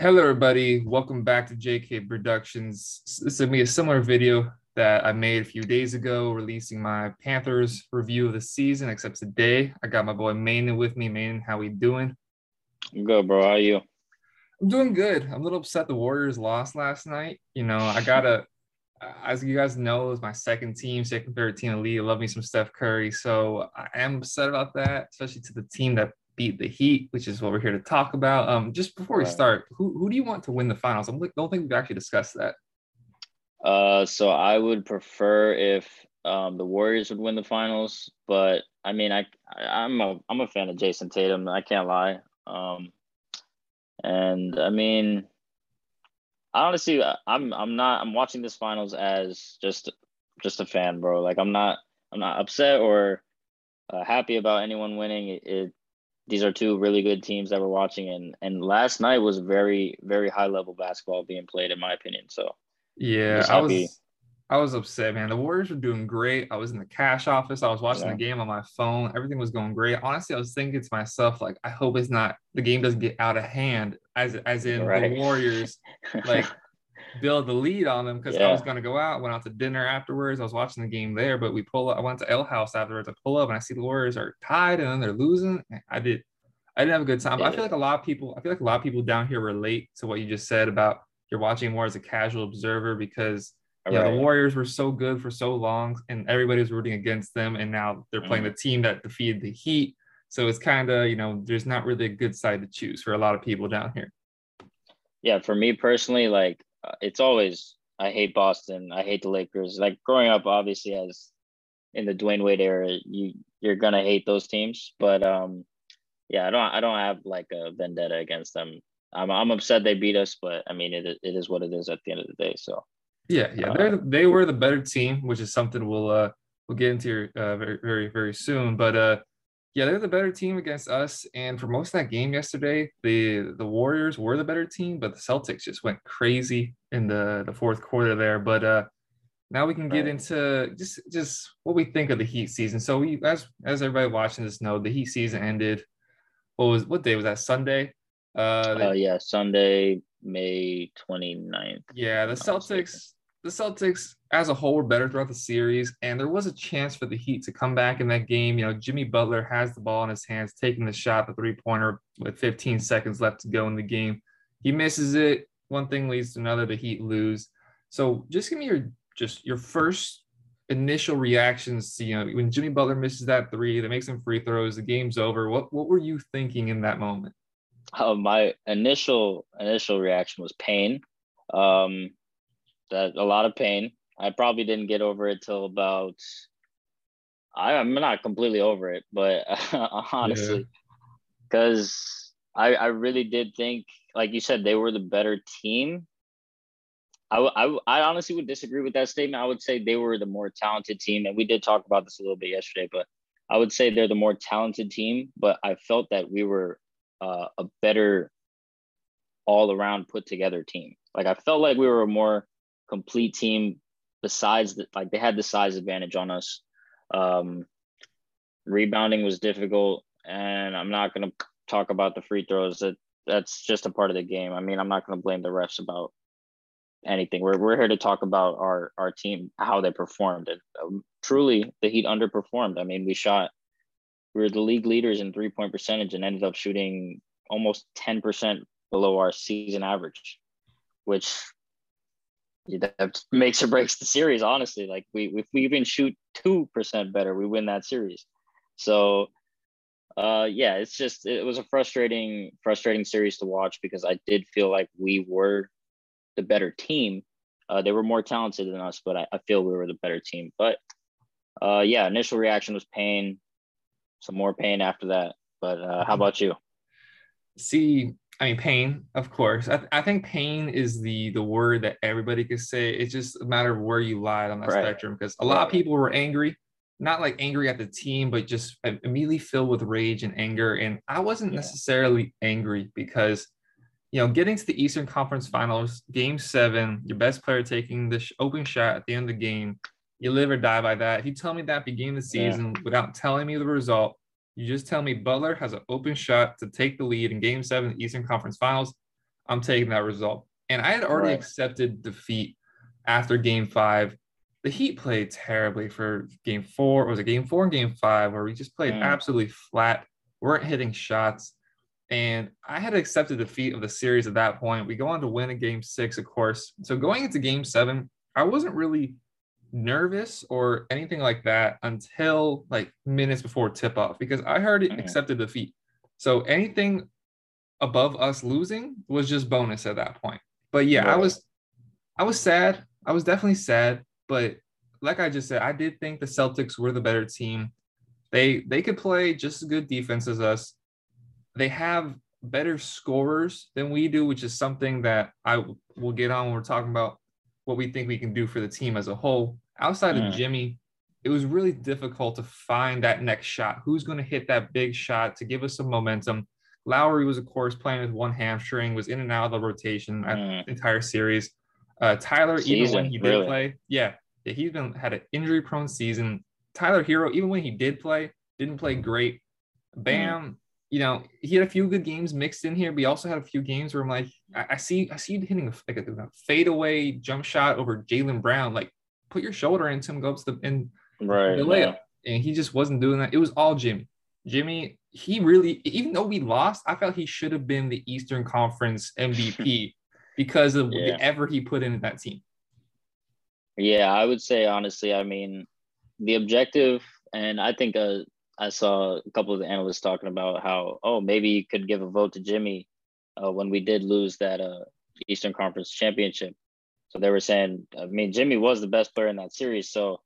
Hello, everybody. Welcome back to JK Productions. This is going to be a similar video that I made a few days ago, releasing my Panthers review of the season, except today I got my boy Manan with me. Manan, how we doing? I'm good, bro. How are you? I'm doing good. I'm a little upset the Warriors lost last night. You know, I got to, as you guys know, it's my second team, second, third team in the league. I love me some Steph Curry. So I am upset about that, especially to the team that beat the Heat, which is what we're here to talk about. Um, just before we start, who, who do you want to win the finals? I don't think we've actually discussed that. Uh, so I would prefer if um, the Warriors would win the finals, but I mean, I, I am a I'm a fan of Jayson Tatum. I can't lie. Um, and I mean, honestly, I'm I'm not I'm watching this finals as just just a fan, bro. Like I'm not I'm not upset or uh, happy about anyone winning. It, it these are two really good teams that we're watching and and last night was very very high level basketball being played in my opinion so. Yeah i was i was upset man. The warriors were doing great. I was in the cash office. I was watching yeah. the game on my phone. Everything was going great. Honestly i was thinking to myself like i hope it's not the game doesn't get out of hand as as in right. the warriors like build the lead on them because yeah. I was going to go out, went out to dinner afterwards. I was watching the game there, but we pull up. I went to L House afterwards. I pull up and I see the Warriors are tied and then they're losing. I did, I didn't have a good time. I feel like a lot of people, I feel like a lot of people down here relate to what you just said about you're watching more as a casual observer because you know, the Warriors were so good for so long and everybody was rooting against them. And now they're playing mm. the team that defeated the Heat. So it's kind of, you know, there's not really a good side to choose for a lot of people down here. Yeah, for me personally, like uh, it's always I hate Boston. I hate the Lakers. Like growing up, obviously, as in the Dwyane Wade era, you you're gonna hate those teams. But um, yeah, I don't I don't have like a vendetta against them. I'm I'm upset they beat us, but I mean it it is what it is at the end of the day. So yeah, yeah, uh, they were the better team, which is something we'll uh we'll get into here, uh, very very very soon. But uh yeah, they're the better team against us. And for most of that game yesterday, the the Warriors were the better team, but the Celtics just went crazy in the the fourth quarter there. But uh now we can get right. into just just what we think of the Heat season. So we as as everybody watching this know, the Heat season ended. What was what day was that? Sunday. Uh, uh yeah, Sunday, May 29th. Yeah, the Celtics the Celtics as a whole were better throughout the series, and there was a chance for the Heat to come back in that game. You know, Jimmy Butler has the ball in his hands, taking the shot, the three pointer with 15 seconds left to go in the game. He misses it. One thing leads to another. The Heat lose. So, just give me your just your first initial reactions to you know when Jimmy Butler misses that three, that makes some free throws, the game's over. What what were you thinking in that moment? Uh, my initial initial reaction was pain. Um, that a lot of pain. I probably didn't get over it till about. I, am not completely over it, but honestly, because yeah. I I really did think, like you said, they were the better team. I, I, I honestly would disagree with that statement. I would say they were the more talented team, and we did talk about this a little bit yesterday. But I would say they're the more talented team. But I felt that we were uh, a better, all around put together team. Like I felt like we were a more complete team besides that like they had the size advantage on us. Um rebounding was difficult and i'm not going to talk about the free throws. That that's just a part of the game. I mean i'm not going to blame the refs about anything. We're, we're here to talk about our our team how they performed and um, truly the heat underperformed. I mean we shot we were the league leaders in three point percentage and ended up shooting almost 10% below our season average which that makes or breaks the series. Honestly, like we if we even shoot two percent better, we win that series. So, uh, yeah, it's just it was a frustrating frustrating series to watch because I did feel like we were the better team. Uh, they were more talented than us, but I, I feel we were the better team. But uh, yeah, initial reaction was pain, some more pain after that. But uh, how about you? See, I mean, pain, of course. I, I think pain is the the word that everybody could say. It's just a matter of where you lie on that right. spectrum. Because a lot of people were angry, not like angry at the team, but just uh, immediately filled with rage and anger. And I wasn't yeah. necessarily angry because, you know, getting to the Eastern Conference Finals, Game Seven, your best player taking the open shot at the end of the game, you live or die by that. If you tell me that beginning of the season yeah. without telling me the result, you just tell me Butler has an open shot to take the lead in game seven, the Eastern Conference Finals. I'm taking that result. And I had already right. accepted defeat after game five. The Heat played terribly for game four. It was a game four and game five where we just played mm. absolutely flat, weren't hitting shots. And I had accepted defeat of the series at that point. We go on to win a game six, of course. So going into game seven, I wasn't really nervous or anything like that until like minutes before tip off because I already mm-hmm. accepted defeat. So anything above us losing was just bonus at that point. But yeah, right. I was I was sad. I was definitely sad, but like I just said, I did think the Celtics were the better team. They they could play just as good defense as us. They have better scorers than we do, which is something that I will get on when we're talking about what we think we can do for the team as a whole. Outside mm. of Jimmy, it was really difficult to find that next shot. Who's going to hit that big shot to give us some momentum? Lowry was, of course, playing with one hamstring, was in and out of the rotation mm. the entire series. Uh, Tyler, season, even when he did really? play, yeah, yeah, he's been had an injury prone season. Tyler Herro, even when he did play, didn't play great. Bam, mm you know, he had a few good games mixed in here, but he also had a few games where I'm like, I, I see, I see you hitting a, like a, a fadeaway jump shot over Jaylen Brown. Like, put your shoulder into him, go up to the in right, the layup, yeah. and he just wasn't doing that. It was all Jimmy. Jimmy, he really, even though we lost, I felt he should have been the Eastern Conference MVP because of yeah. whatever he put in that team. Yeah, I would say honestly, I mean, the objective, and I think uh, I saw a couple of the analysts talking about how, oh, maybe you could give a vote to Jimmy uh, when we did lose that uh, Eastern Conference championship. So they were saying, I mean, Jimmy was the best player in that series. So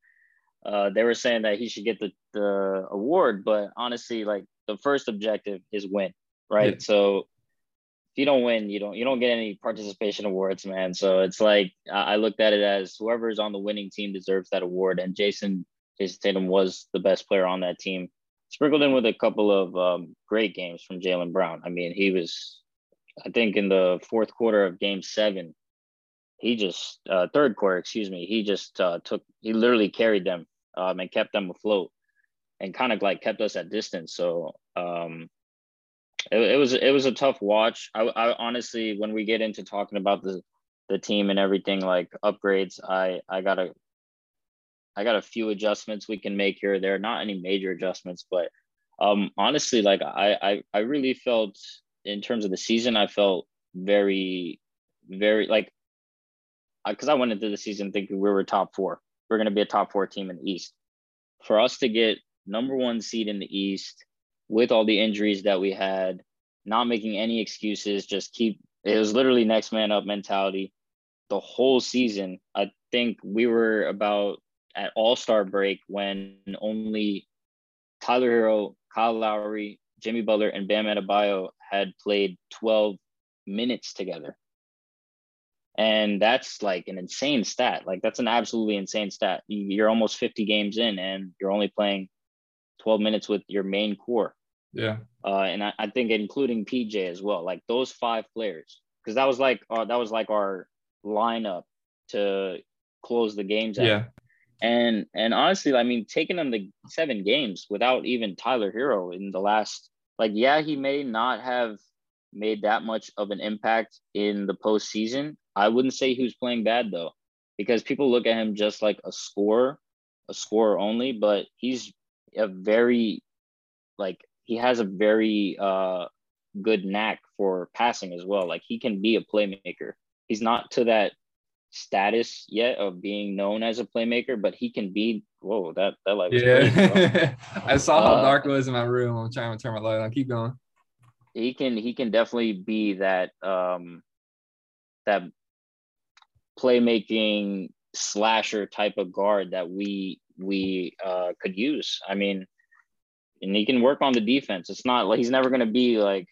uh, they were saying that he should get the, the award. But honestly, like the first objective is win, right? Yeah. So if you don't win, you don't you don't get any participation awards, man. So it's like I looked at it as whoever is on the winning team deserves that award, and Jayson Jayson Tatum was the best player on that team sprinkled in with a couple of um, great games from Jaylen Brown. I mean, he was, I think, in the fourth quarter of Game Seven, he just uh, third quarter, excuse me, he just uh, took, he literally carried them um, and kept them afloat, and kind of like kept us at distance. So um, it, it was it was a tough watch. I, I honestly, when we get into talking about the the team and everything like upgrades, I I gotta I got a few adjustments we can make here. There are not any major adjustments, but um, honestly, like I, I, I really felt in terms of the season, I felt very, very like, because I, I went into the season thinking we were top four. We're going to be a top four team in the East. For us to get number one seed in the East with all the injuries that we had, not making any excuses, just keep it was literally next man up mentality the whole season. I think we were about at All Star break when only Tyler Herro, Kyle Lowry, Jimmy Butler, and Bam Adebayo had played 12 minutes together. And that's like an insane stat. Like that's an absolutely insane stat. You're almost 50 games in and you're only playing 12 minutes with your main core. Yeah. Uh, and I, I think including PJ as well. Like those five players, because that was like uh, that was like our lineup to close the games out. Yeah. And and honestly, I mean, taking them to seven games without even Tyler Herro in the last, like, yeah, he may not have made that much of an impact in the postseason. I wouldn't say he was playing bad though, because people look at him just like a scorer, a scorer only, but he's a very like he has a very uh good knack for passing as well. Like he can be a playmaker. He's not to that status yet of being known as a playmaker, but he can be. Whoa, that that light. yeah, I saw how uh, dark it was in my room. I'm trying to turn my light on. Keep going. He can he can definitely be that um that playmaking slasher type of guard that we we uh could use. I mean, and he can work on the defense. It's not like he's never going to be like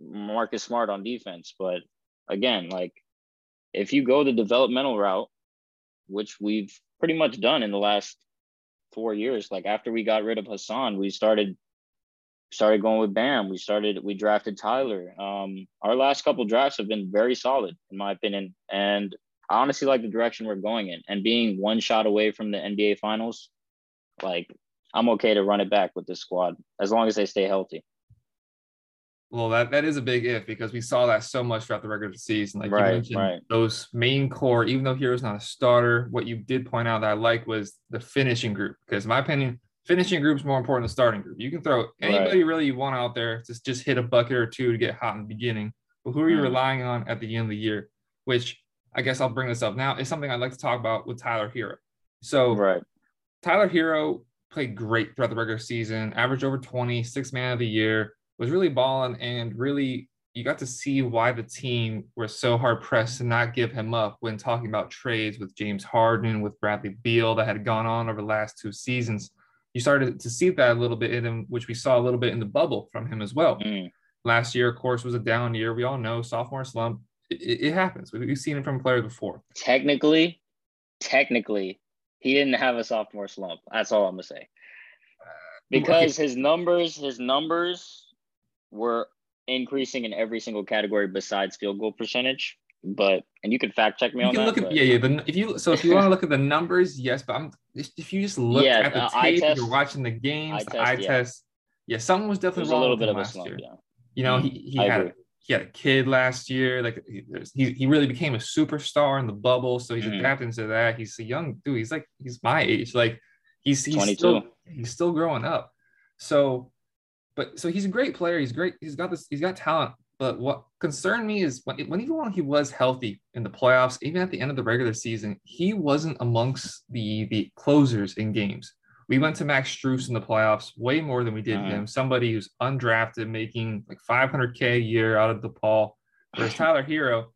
Marcus Smart on defense, but again, like if you go the developmental route, which we've pretty much done in the last four years, like after we got rid of Hassan, we started started going with Bam. We started we drafted Tyler. Um, our last couple drafts have been very solid, in my opinion, and I honestly like the direction we're going in. And being one shot away from the NBA Finals, like I'm okay to run it back with this squad as long as they stay healthy. Well, that, that is a big if because we saw that so much throughout the regular season. Like right, you mentioned, right. those main core, even though Herro's not a starter, what you did point out that I like was the finishing group. Because in my opinion, finishing group is more important than starting group. You can throw anybody right. really you want out there to just hit a bucket or two to get hot in the beginning. But who are you mm. relying on at the end of the year? Which I guess I'll bring this up now is something I'd like to talk about with Tyler Herro. So right. Tyler Herro played great throughout the regular season, averaged over 20, six man of the year, was really balling and really you got to see why the team were so hard pressed to not give him up when talking about trades with James Harden, with Bradley Beal that had gone on over the last two seasons. You started to see that a little bit in him, which we saw a little bit in the bubble from him as well. Mm. Last year, of course, was a down year. We all know sophomore slump. It, it happens. We've seen it from players before. Technically, technically, he didn't have a sophomore slump. That's all I'm gonna say. Because his numbers, his numbers were increasing in every single category besides field goal percentage. But and you can fact check me you on that. Look at, yeah, yeah. The, if you so if you want to look at the numbers, yes. But I'm if you just look yeah, at the tape, test, you're watching the games, the test, eye yeah. test. Yeah, something was definitely was wrong a little bit of a slump, year. Yeah. You know, he he I had agree. he had a kid last year. Like he he really became a superstar in the bubble. So he's mm-hmm. adapting to that. He's a young dude. He's like he's my age. Like he's he's 22. still he's still growing up. So but so he's a great player. He's great. He's got this. He's got talent. But what concerned me is when, when even when he was healthy in the playoffs, even at the end of the regular season, he wasn't amongst the the closers in games. We went to Max Strus in the playoffs way more than we did uh-huh. him. Somebody who's undrafted, making like 500k a year out of DePaul. Whereas Tyler Herro,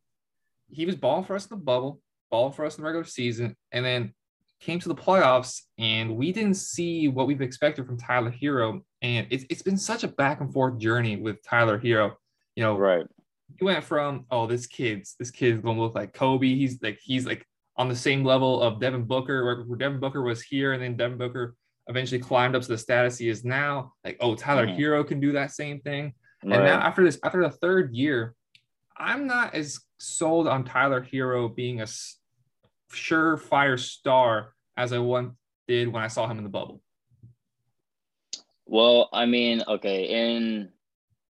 he was balling for us in the bubble, balling for us in the regular season, and then came to the playoffs and we didn't see what we've expected from Tyler Herro. And it's, it's been such a back and forth journey with Tyler Herro. You know, right. He went from, oh, this kid's this kid's gonna look like Kobe. He's like he's like on the same level of Devin Booker, where, where Devin Booker was here, and then Devin Booker eventually climbed up to the status he is now. Like, oh, Tyler mm-hmm. Herro can do that same thing. Right. And now after this, after the third year, I'm not as sold on Tyler Herro being a surefire star as I once did when I saw him in the bubble? Well, I mean, okay, in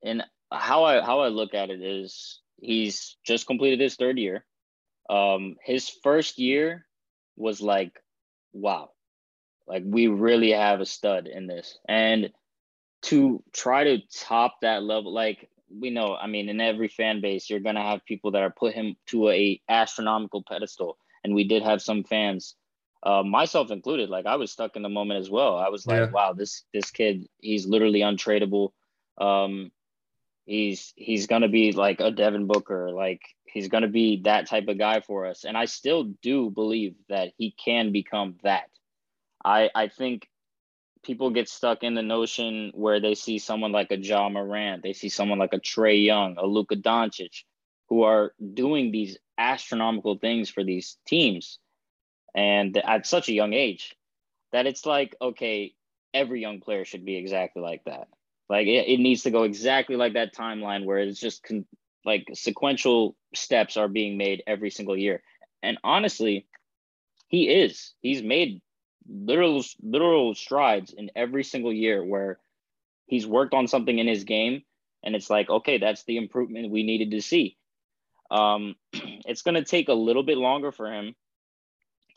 in how I how I look at it is he's just completed his third year. Um, his first year was like, wow, like we really have a stud in this, and to try to top that level, like we know, I mean, in every fan base, you're gonna have people that are put him to a astronomical pedestal. And we did have some fans uh, myself included like i was stuck in the moment as well. I was like yeah. wow this this kid he's literally untradeable. Um he's he's gonna be like a devin booker. Like he's gonna be that type of guy for us. And i still do believe that he can become that. I i think people get stuck in the notion where they see someone like a Ja Morant, they see someone like a Trae Young, a Luka Doncic, who are doing these astronomical things for these teams and at such a young age that it's like okay every young player should be exactly like that. Like it, it needs to go exactly like that timeline where it's just con- like sequential steps are being made every single year. And honestly he is. He's made literal literal strides in every single year where he's worked on something in his game and it's like okay that's the improvement we needed to see. Um, it's going to take a little bit longer for him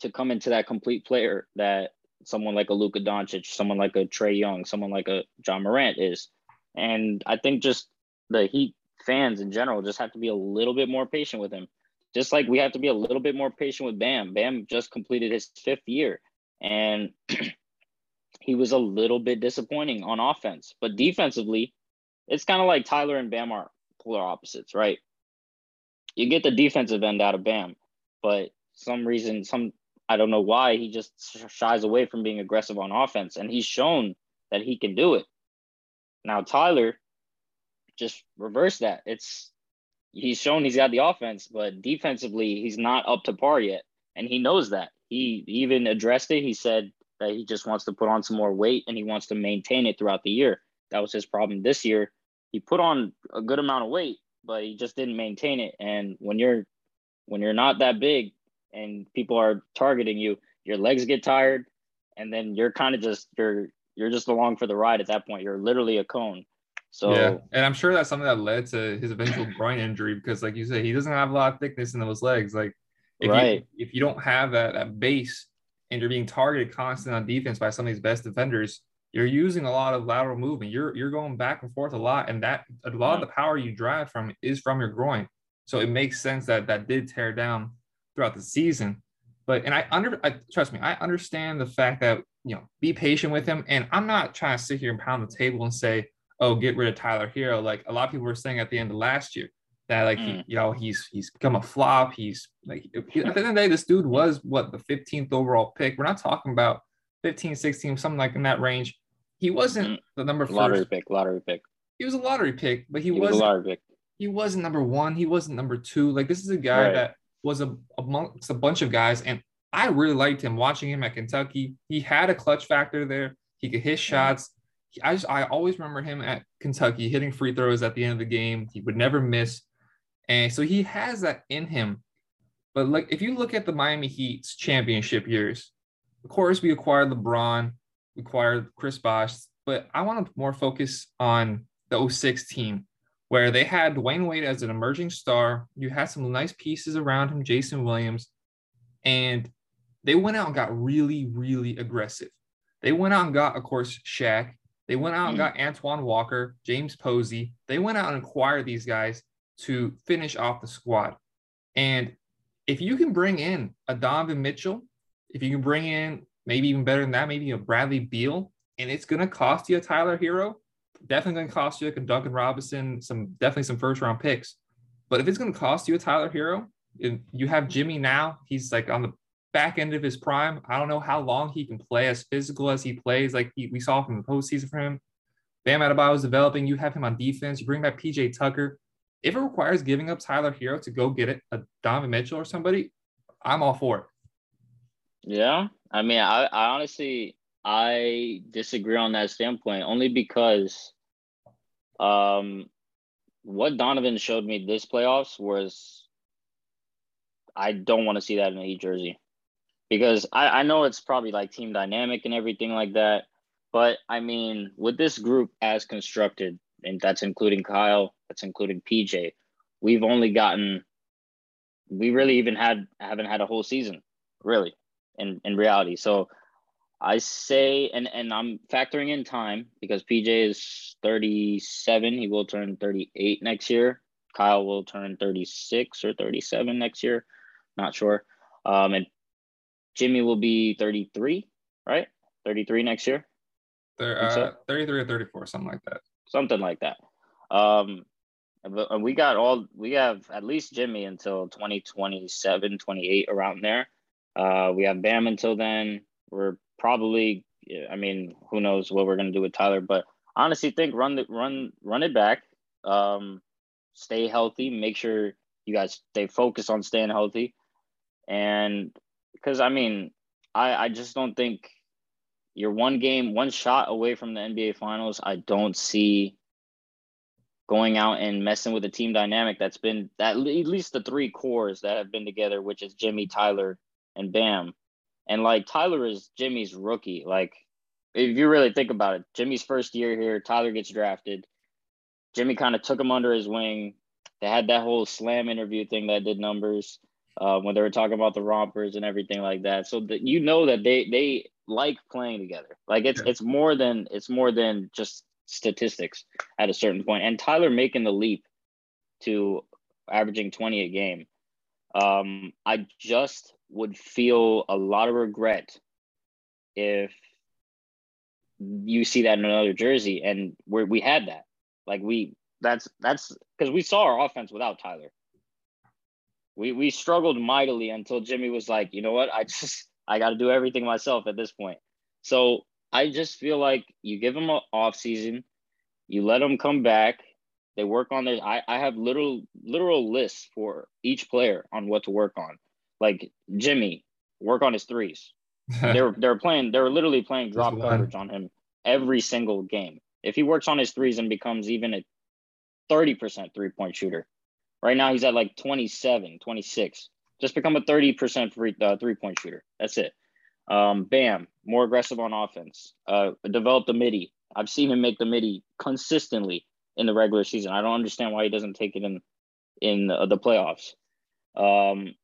to come into that complete player that someone like a Luka Doncic, someone like a Trae Young, someone like a Ja Morant is. And I think just the Heat fans in general just have to be a little bit more patient with him. Just like we have to be a little bit more patient with Bam. Bam just completed his fifth year and he was a little bit disappointing on offense. But defensively, it's kind of like Tyler and Bam are polar opposites, right? you get the defensive end out of Bam, but some reason, some I don't know why he just shies away from being aggressive on offense, and he's shown that he can do it. Now Tyler, just reverse that. It's he's shown he's got the offense, but defensively he's not up to par yet, and he knows that. He even addressed it. He said that he just wants to put on some more weight and he wants to maintain it throughout the year. That was his problem this year. He put on a good amount of weight, but he just didn't maintain it. And when you're when you're not that big and people are targeting you, your legs get tired, and then you're kind of just you're you're just along for the ride at that point. You're literally a cone. So yeah, and I'm sure that's something that led to his eventual groin injury because, like you said, he doesn't have a lot of thickness in those legs. Like, if right, you, if you don't have that, that base and you're being targeted constant on defense by some of these best defenders, you're using a lot of lateral movement. You're you're going back and forth a lot, and that a lot of mm-hmm. the power you drive from is from your groin. So it makes sense that that did tear down throughout the season. But and I under I, trust me, I understand the fact that you know be patient with him, and I'm not trying to sit here and pound the table and say oh, get rid of Tyler Herro. Like a lot of people were saying at the end of last year that like mm. he, you know he's he's become a flop. He's like at the end of the day, this dude was what the 15th overall pick. We're not talking about 15, 16, something like in that range. He wasn't mm. the number lottery first. pick, lottery pick. He was a lottery pick, but he, he wasn't was lottery pick. He wasn't number one. He wasn't number two. Like this is a guy right. that was a amongst a bunch of guys, and I really liked him watching him at Kentucky. He had a clutch factor there. He could hit shots. I just I always remember him at Kentucky hitting free throws at the end of the game. He would never miss, and so he has that in him. But like if you look at the Miami Heat's championship years, of course we acquired LeBron, we acquired Chris Bosh, but I want to more focus on the 06 team where they had Dwyane Wade as an emerging star. You had some nice pieces around him, Jason Williams, and they went out and got really, really aggressive. They went out and got, of course, Shaq. They went out and mm. got Antoine Walker, James Posey. They went out and acquired these guys to finish off the squad. And if you can bring in a Donovan Mitchell, if you can bring in maybe even better than that, maybe a Bradley Beal, and it's going to cost you a Tyler Herro, definitely going to cost you like a Duncan Robinson, some definitely some first round picks. But if it's going to cost you a Tyler Herro, you have Jimmy now, he's like on the back end of his prime. I don't know how long he can play as physical as he plays. Like he, we saw from the postseason for him. Bam Adebayo is developing. You have him on defense. You bring back PJ Tucker. If it requires giving up Tyler Herro to go get it, a Donovan Mitchell or somebody, I'm all for it. Yeah, I mean, I, I honestly I disagree on that standpoint only because, um, what Donovan showed me this playoffs was I don't want to see that in a Heat jersey because I, I know it's probably like team dynamic and everything like that. But I mean, with this group as constructed, and that's including Kyle, that's including PJ, we've only gotten, we really even had haven't had a whole season, really, in in reality. So I say, and and I'm factoring in time because PJ is 37. He will turn 38 next year. Kyle will turn 36 or 37 next year, not sure. Um, and Jimmy will be 33, right? 33 next year. They're, uh, so? 33 or 34, something like that. Something like that. Um, but we got all we have at least Jimmy until 2027, 28 around there. Uh, we have Bam until then. We're probably, I mean, who knows what we're gonna do with Tyler, but honestly, think run the run run it back. Um, stay healthy. Make sure you guys stay focused on staying healthy, and because I mean, I I just don't think you're one game, one shot away from the NBA Finals. I don't see going out and messing with a team dynamic that's been that at least the three cores that have been together, which is Jimmy, Tyler, and Bam. And like Tyler is Jimmy's rookie. Like if you really think about it, Jimmy's first year here, Tyler gets drafted. Jimmy kind of took him under his wing. They had that whole slam interview thing that did numbers uh, when they were talking about the rompers and everything like that. So that you know that they they like playing together. Like it's yeah. it's more than it's more than just statistics at a certain point. And Tyler making the leap to averaging 20 a game. Um, I just would feel a lot of regret if you see that in another jersey and where we had that. Like we that's that's because we saw our offense without Tyler we we struggled mightily until Jimmy was like, you know what, I just I got to do everything myself at this point. So I just feel like you give them an off season, you let them come back. They work on their. I, I have little literal lists for each player on what to work on. Like Jimmy, work on his threes. they're they're playing. They're literally playing drop coverage on him every single game. If he works on his threes and becomes even a thirty percent three point shooter, Right now, he's at like 27, 26. Just become a 30% free uh, three point shooter. That's it. Um, bam, more aggressive on offense. Uh, develop the midi. I've seen him make the midi consistently in the regular season. I don't understand why he doesn't take it in in the, the playoffs. Um,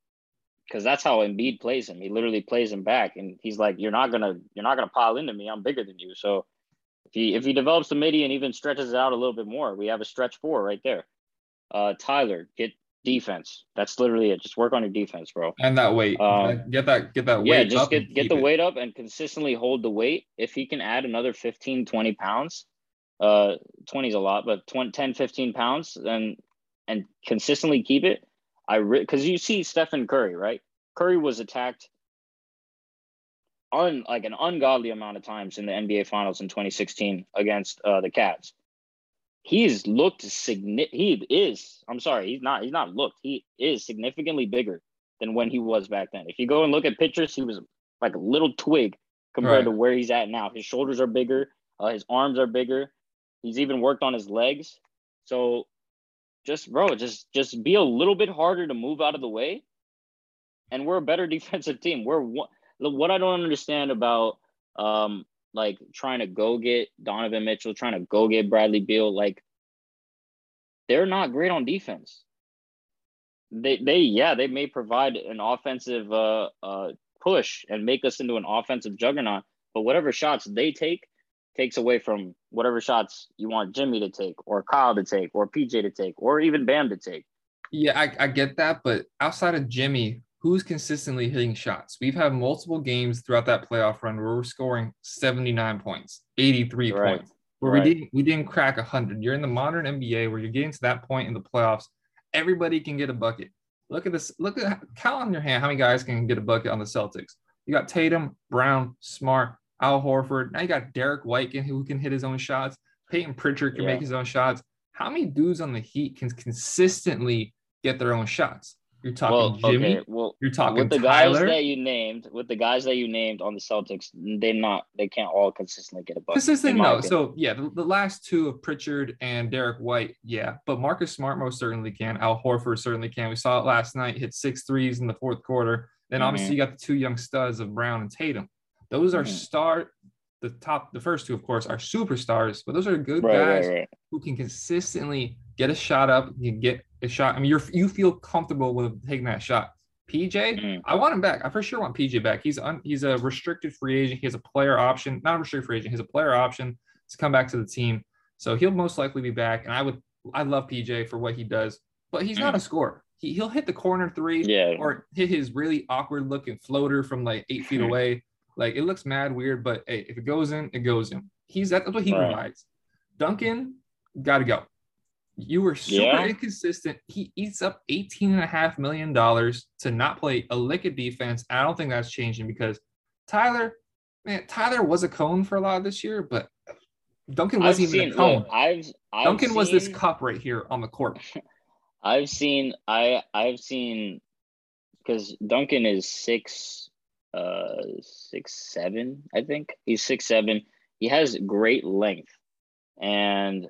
because that's how Embiid plays him. He literally plays him back, and he's like, "You're not gonna, you're not gonna pile into me. I'm bigger than you." So if he if he develops the midi and even stretches it out a little bit more, we have a stretch four right there. Uh, Tyler, get defense. That's literally it. Just work on your defense, bro. And that weight. Um, get that get that weight. Yeah, just get get the it. weight up and consistently hold the weight. If he can add another 15, 20 pounds, uh 20 is a lot, but 20, 10, 15 pounds, and and consistently keep it. I because re- you see Stephen Curry, right? Curry was attacked on like an ungodly amount of times in the NBA Finals in 2016 against uh, the Cavs. He's looked significant. He is. I'm sorry. He's not. He's not looked. He is significantly bigger than when he was back then. If you go and look at pictures, he was like a little twig compared right. to where he's at now. His shoulders are bigger. Uh, his arms are bigger. He's even worked on his legs. So, just bro, just just be a little bit harder to move out of the way. And we're a better defensive team. We're what I don't understand about um like trying to go get Donovan Mitchell, trying to go get Bradley Beal, like they're not great on defense. They they yeah, they may provide an offensive uh uh push and make us into an offensive juggernaut, but whatever shots they take takes away from whatever shots you want Jimmy to take or Kyle to take or PJ to take or even Bam to take. Yeah, I, I get that, but outside of Jimmy, who's consistently hitting shots. We've had multiple games throughout that playoff run where we're scoring 79 points, 83 right. points, where right. we didn't we didn't crack 100. You're in the modern NBA where you're getting to that point in the playoffs. Everybody can get a bucket. Look at this. Look at count on your hand how many guys can get a bucket on the Celtics. You got Tatum, Brown, Smart, Al Horford. Now you got Derrick White who can hit his own shots. Payton Pritchard can yeah. make his own shots. How many dudes on the Heat can consistently get their own shots? You're talking well, Jimmy. Okay. Well, you're talking with the Tyler. guys that you named. With the guys that you named on the Celtics, they not they can't all consistently get a bucket. Consistent, no. Opinion. So yeah, the, the, last two of Pritchard and Derrick White, yeah, but Marcus Smart most certainly can. Al Horford certainly can. We saw it last night. Hit six threes in the fourth quarter. Then mm-hmm. obviously you got the two young studs of Brown and Tatum. Those are mm-hmm. start the top. The first two, of course, are superstars, but those are good right, guys right, right. who can consistently get a shot up. You get a shot. I mean, you're you feel comfortable with taking that shot. PJ, mm. I want him back. I for sure want PJ back. He's un, he's a restricted free agent. He has a player option, not a restricted free agent. He has a player option to come back to the team. So he'll most likely be back. And I would I love PJ for what he does, but he's mm. not a scorer. He he'll hit the corner three yeah. or hit his really awkward looking floater from like eight feet mm-hmm. away. Like it looks mad weird, but hey, if it goes in, it goes in. He's that's what he right. provides. Duncan, gotta go. You were super yeah. inconsistent. He eats up $18.5 million to not play a lick of defense. I don't think that's changing because Tyler, man, Tyler was a cone for a lot of this year, but Duncan wasn't I've even seen, a cone. Look, I've, I've Duncan seen, was this cup right here on the court. I've seen I I've seen because Duncan is six uh six seven, I think. He's six seven. He has great length. And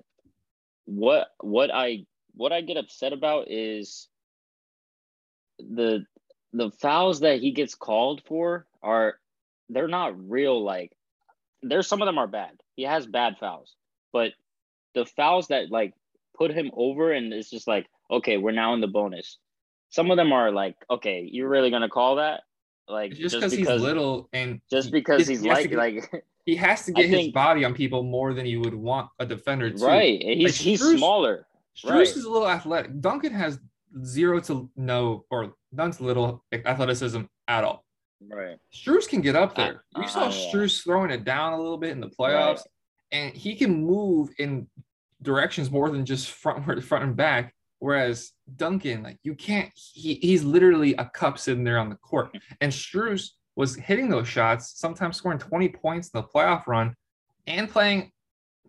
what what I what I get upset about is the the fouls that he gets called for are they're not real like there's some of them are bad. He has bad fouls. But the fouls that like put him over and it's just like, okay, we're now in the bonus. Some of them are like, okay, you're really gonna call that? Like just, just because he's little and just because he's like like he has to get his body on people more than you would want a defender to. Right. He's like, he's Strus, smaller. Strus right. is a little athletic. Duncan has zero to no or none to little athleticism at all. Right. Strus can get up there. Uh, we saw uh, throwing it down a little bit in the playoffs, right. and he can move in directions more than just front front and back. Whereas Duncan, like you can't, he, he's literally a cup sitting there on the court. And Strus was hitting those shots, sometimes scoring 20 points in the playoff run and playing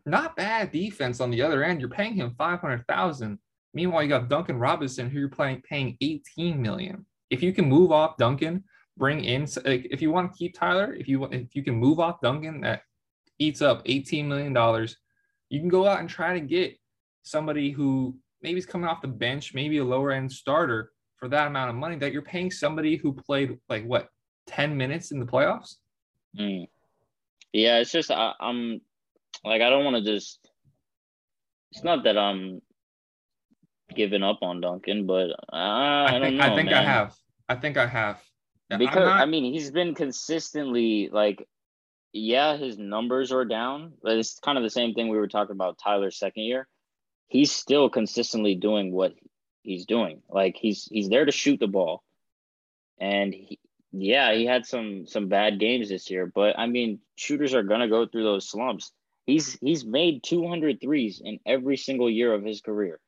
not bad defense on the other end. You're paying him 500,000. Meanwhile, you got Duncan Robinson who you're playing paying 18 million. If you can move off Duncan, bring in like, if you want to keep Tyler, if you if you can move off Duncan that eats up 18 million dollars, you can go out and try to get somebody who maybe he's coming off the bench, maybe a lower end starter for that amount of money that you're paying somebody who played like what 10 minutes in the playoffs. Mm. Yeah, it's just I, am like I don't want to just it's not that I'm giving up on Duncan, but uh, I, I, think, know, I think. I have. I think I have. Because not... I mean, he's been consistently like, yeah, his numbers are down, but it's kind of the same thing we were talking about Tyler's second year. He's still consistently doing what he's doing. Like he's he's there to shoot the ball, and he, yeah, he had some some bad games this year, but I mean, shooters are gonna go through those slumps. He's he's made 200 threes in every single year of his career.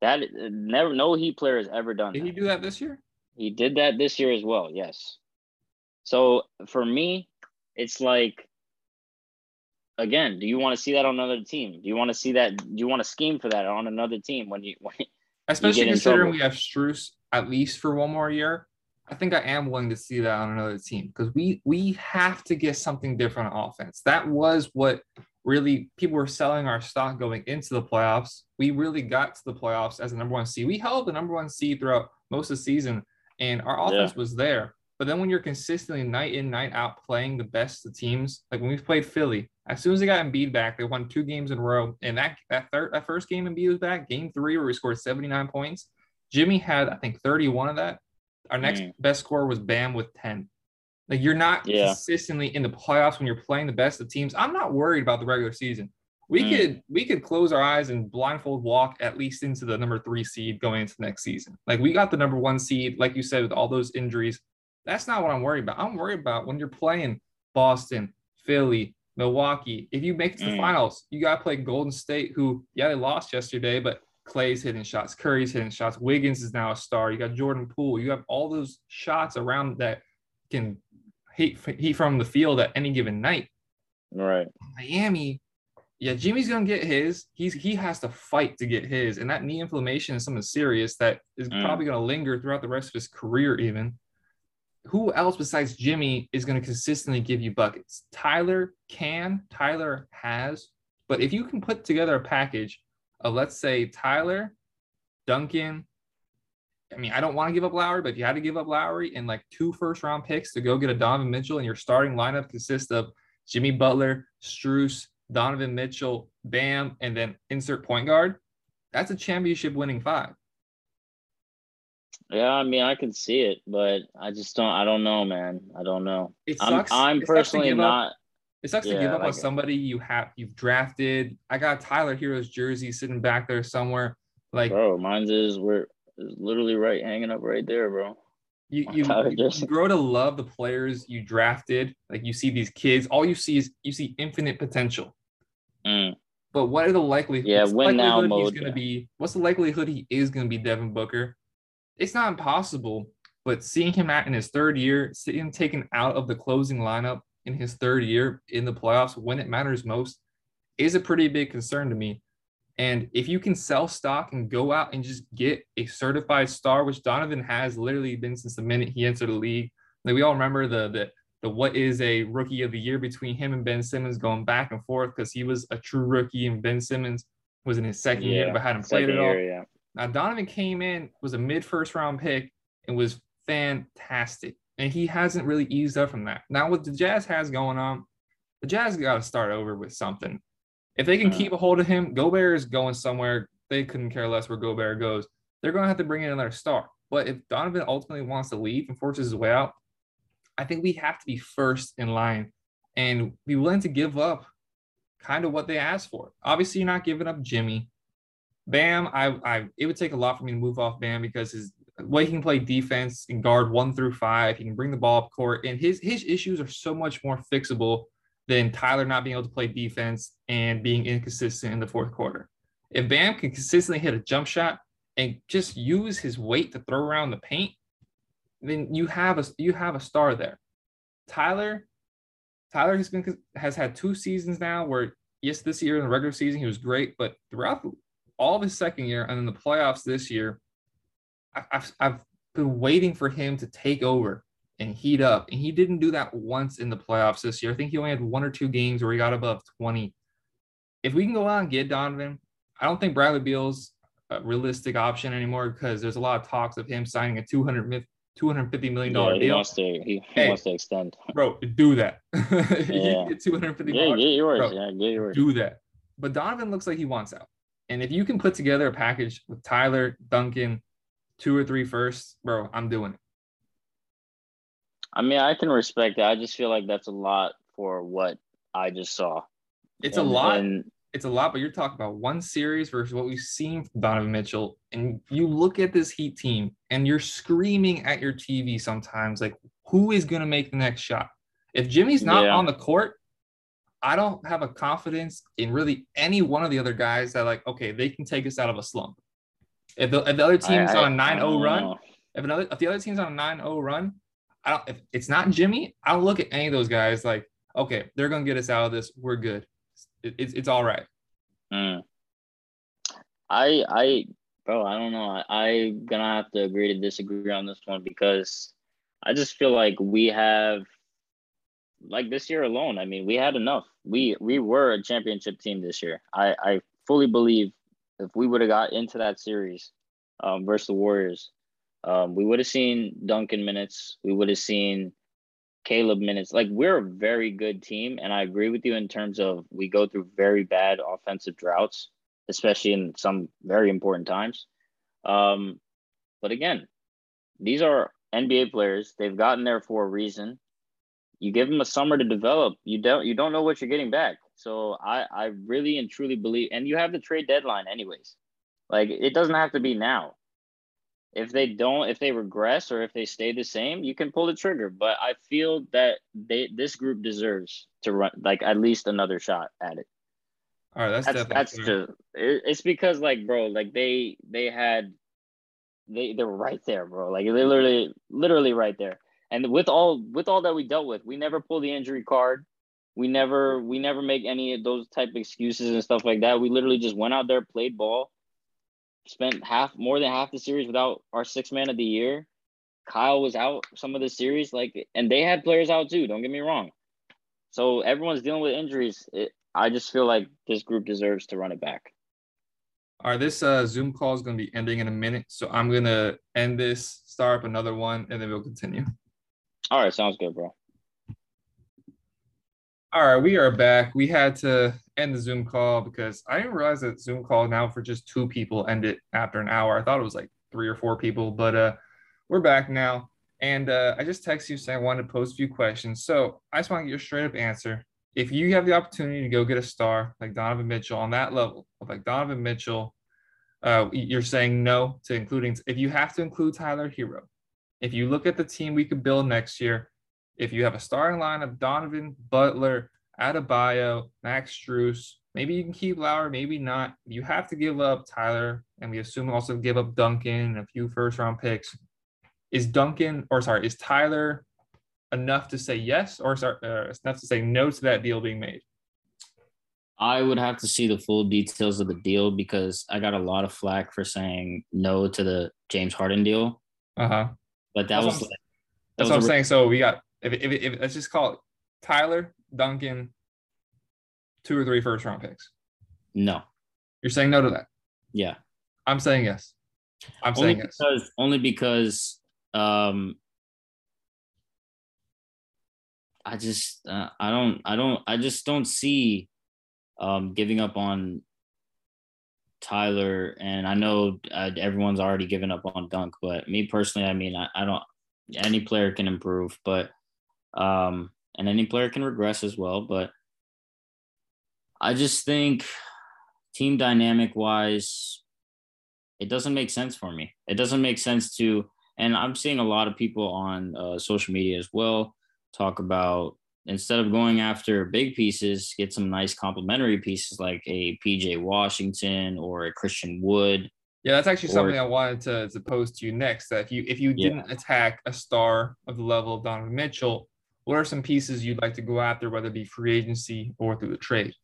That never no Heat player has ever done. Did that. he do that this year? He did that this year as well. Yes. So for me, it's like again, do you want to see that on another team? Do you want to see that? Do you want to scheme for that on another team when you when especially you considering we have Strus at least for one more year? I think I am willing to see that on another team because we we have to get something different on offense. That was what really people were selling our stock going into the playoffs. We really got to the playoffs as a number one seed. We held the number one seed throughout most of the season, and our offense yeah. was there. But then when you're consistently night in, night out playing the best of teams, like when we played Philly, as soon as they got Embiid back, they won two games in a row. And that that third that first game Embiid was back, game three, where we scored 79 points. Jimmy had, I think, 31 of that. Our next mm. best score was Bam with 10. Like you're not yeah. consistently in the playoffs when you're playing the best of teams. I'm not worried about the regular season. We mm. could we could close our eyes and blindfold walk at least into the number three seed going into next season. Like we got the number one seed, like you said, with all those injuries. That's not what I'm worried about. I'm worried about when you're playing Boston, Philly, Milwaukee. If you make it to the mm. finals, you got to play Golden State, who, yeah, they lost yesterday, but Klay's hitting shots, Curry's hitting shots, Wiggins is now a star. You got Jordan Poole. You have all those shots around that can heat, heat from the field at any given night. Right. Miami, yeah, Jimmy's gonna get his. He's he has to fight to get his, and that knee inflammation is something serious that is mm. probably gonna linger throughout the rest of his career, even who else besides Jimmy is going to consistently give you buckets? Tyler can, Tyler has, but if you can put together a package of, let's say, Tyler, Duncan, I mean, I don't want to give up Lowry, but if you had to give up Lowry and like two first round picks to go get a Donovan Mitchell and your starting lineup consists of Jimmy Butler, Strus, Donovan Mitchell, Bam, and then insert point guard, that's a championship winning five. Yeah, I mean, I can see it, but I just don't. I don't know, man. I don't know. It sucks. I'm, I'm it personally sucks not. Up, it sucks yeah, to give up like on somebody you have you've drafted. I got Tyler Herro's jersey sitting back there somewhere. Like, bro, mine's is we're is literally right hanging up right there, bro. You you, you grow to love the players you drafted. Like you see these kids, all you see is you see infinite potential. Mm. But what are the likelihood? Yeah, win now mode. He's gonna yeah. be. What's the likelihood he is gonna be Devin Booker? It's not impossible, but seeing him at in his third year, seeing him taken out of the closing lineup in his third year in the playoffs when it matters most is a pretty big concern to me. And if you can sell stock and go out and just get a certified star, which Donovan has literally been since the minute he entered the league, like we all remember the the the what is a rookie of the year between him and Ben Simmons going back and forth because he was a true rookie and Ben Simmons was in his second yeah, year but hadn't played at all. yeah. Now Donovan came in, was a mid first round pick, and was fantastic. And he hasn't really eased up from that. Now, what the Jazz has going on, the Jazz got to start over with something. If they can uh, keep a hold of him, Gobert is going somewhere. They couldn't care less where Gobert goes. They're going to have to bring in another star. But if Donovan ultimately wants to leave and forces his way out, I think we have to be first in line and be willing to give up kind of what they asked for. Obviously, you're not giving up Jimmy. Bam, I, I it would take a lot for me to move off Bam because his way he can play defense and guard one through five, he can bring the ball up court, and his his issues are so much more fixable than Tyler not being able to play defense and being inconsistent in the fourth quarter. If Bam can consistently hit a jump shot and just use his weight to throw around the paint, then you have a you have a star there. Tyler, Tyler has been has had two seasons now where yes, this year in the regular season he was great, but throughout all of his second year and then the playoffs this year, I've, I've been waiting for him to take over and heat up. And he didn't do that once in the playoffs this year. I think he only had one or two games where he got above 20. If we can go out and get Donovan, I don't think Bradley Beal's a realistic option anymore because there's a lot of talks of him signing a 200 250 million dollar yeah, deal. Wants to, he, hey, wants to extend. Bro, do that. yeah. 250 yeah, get yours. Bro, yeah, get yours. Do that. But Donovan looks like he wants out. And if you can put together a package with Tyler, Duncan, two or three firsts, bro, I'm doing it. I mean, I can respect that. I just feel like that's a lot for what I just saw. It's and, a lot. And, it's a lot, but you're talking about one series versus what we've seen from Donovan Mitchell. And you look at this Heat team and you're screaming at your TV sometimes, like, who is going to make the next shot? If Jimmy's not yeah. on the court, I don't have a confidence in really any one of the other guys that like, okay, they can take us out of a slump. If the, if the other team's I, on a 9-0 run, if another if the other team's on a 9-0 run, I don't if it's not Jimmy, I don't look at any of those guys like, okay, they're gonna get us out of this. We're good. It, it's it's all right. Mm. I I bro, I don't know. I, I'm gonna have to agree to disagree on this one because I just feel like we have like this year alone, I mean, we had enough. We we were a championship team this year. I I fully believe if we would have got into that series um, versus the Warriors, um, we would have seen Duncan minutes. We would have seen Caleb minutes. Like we're a very good team, and I agree with you in terms of we go through very bad offensive droughts, especially in some very important times. Um, but again, these are NBA players. They've gotten there for a reason you give them a summer to develop. You don't you don't know what you're getting back. So I I really and truly believe, and you have the trade deadline anyways. Like it doesn't have to be now. If they don't, if they regress or if they stay the same, you can pull the trigger. But I feel that they this group deserves to run like at least another shot at it. All right, that's that's, that's just it, it's because like bro, like they they had they they were right there, bro. Like they literally literally right there. And with all with all that we dealt with, we never pull the injury card. We never we never make any of those type of excuses and stuff like that. We literally just went out there, played ball, spent half more than half the series without our six man of the year. Kyle was out some of the series, like, and they had players out too. Don't get me wrong. So everyone's dealing with injuries. It, I just feel like this group deserves to run it back. All right, this uh, Zoom call is going to be ending in a minute, so I'm going to end this, start up another one, and then we'll continue. All right, sounds good, bro. All right, we are back. We had to end the Zoom call because I didn't realize that Zoom call now for just two people ended after an hour. I thought it was like three or four people, but uh, we're back now. And uh, I just texted you saying I wanted to pose a few questions. So I just want to get your straight up answer. If you have the opportunity to go get a star like Donovan Mitchell on that level like Donovan Mitchell, uh, you're saying no to including, if you have to include Tyler Herro, if you look at the team we could build next year, if you have a starting line of Donovan, Butler, Adebayo, Max Strus, maybe you can keep Lowry, maybe not. You have to give up Tyler, and we assume also give up Duncan and a few first round picks. Is Duncan, or sorry, is Tyler enough to say yes, or sorry, uh, enough to say no to that deal being made? I would have to see the full details of the deal because I got a lot of flack for saying no to the James Harden deal. Uh huh. But that that's was what like, that's what I'm saying. So we got if, if, if let's just call it Tyler Duncan, two or three first round picks. No, you're saying no to that. Yeah, I'm saying yes. I'm only saying because, yes. Only because um, I just uh, I don't I don't I just don't see um, giving up on Tyler, and I know uh, everyone's already given up on Dunk, but me personally, I mean, I, I don't. Any player can improve, but um, and any player can regress as well. But I just think team dynamic wise, it doesn't make sense for me. It doesn't make sense to, and I'm seeing a lot of people on uh, social media as well talk about instead of going after big pieces, get some nice complementary pieces like a PJ Washington or a Christian Wood. Yeah, that's actually or, something I wanted to, to pose to you next. That if you if you didn't attack a star of the level of Donovan Mitchell, what are some pieces you'd like to go after, whether it be free agency or through the trade?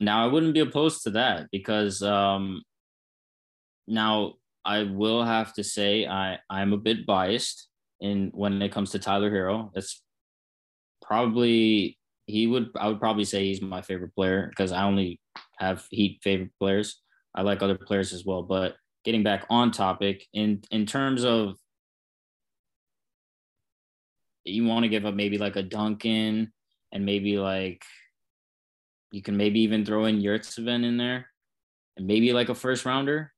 Now I wouldn't be opposed to that because um, now I will have to say I I'm a bit biased in when it comes to Tyler Herro. That's probably he would I would probably say he's my favorite player because I only have Heat favorite players. I like other players as well, but getting back on topic in in terms of you want to give up maybe like a Duncan and maybe like you can maybe even throw in Yurtseven in there. and maybe like a first rounder.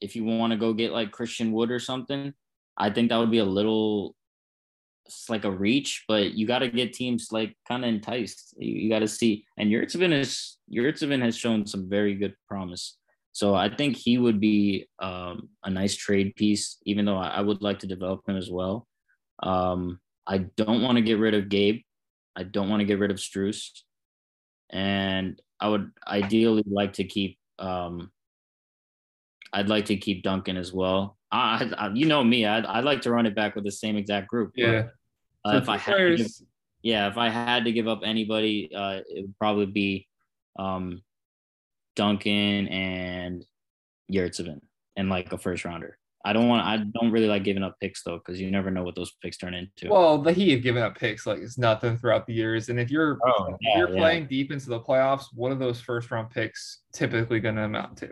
If you want to go get like Christian Wood or something, I think that would be a little it's like a reach, but you got to get teams like kind of enticed. You, you got to see, and Yurtseven is Yurtseven has shown some very good promise. So I think he would be um, a nice trade piece, even though I, I, would like to develop him as well. Um, I don't want to get rid of Gabe. I don't want to get rid of Strus, and I would ideally like to keep. Um, I'd like to keep Duncan as well. I, I you know me, I'd, I'd like to run it back with the same exact group. Yeah. But, uh, if I had to give, yeah, if I had to give up anybody, uh, it would probably be um, Duncan and Yurtseven and like a first rounder. I don't want. I don't really like giving up picks though, because you never know what those picks turn into. Well, the Heat have given up picks like it's nothing throughout the years, and if you're oh, if yeah, you're yeah. playing deep into the playoffs, what are those first round picks typically going to amount to?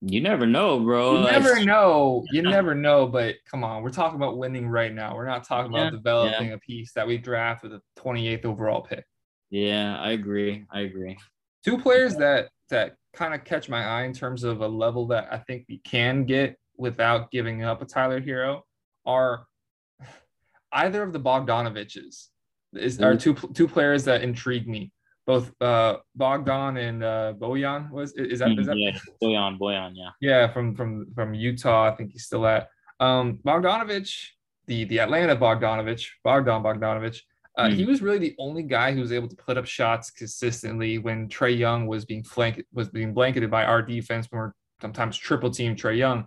You never know, bro. You never know. You never know. But come on, we're talking about winning right now. We're not talking about yeah, developing a piece that we draft with a 28th overall pick. Yeah, I agree. I agree. Two players that that kind of catch my eye in terms of a level that I think we can get without giving up a Tyler Herro are either of the Bogdanoviches. Is are two two players that intrigue me. Both uh, Bogdan and uh, Bojan was is that is that yeah Bojan Bojan yeah yeah from from from Utah I think he's still at um, Bogdanovich the the Atlanta Bogdanovich Bogdan Bogdanovich uh, mm. He was really the only guy who was able to put up shots consistently when Trae Young was being flanked was being blanketed by our defense when we're sometimes triple team Trae Young.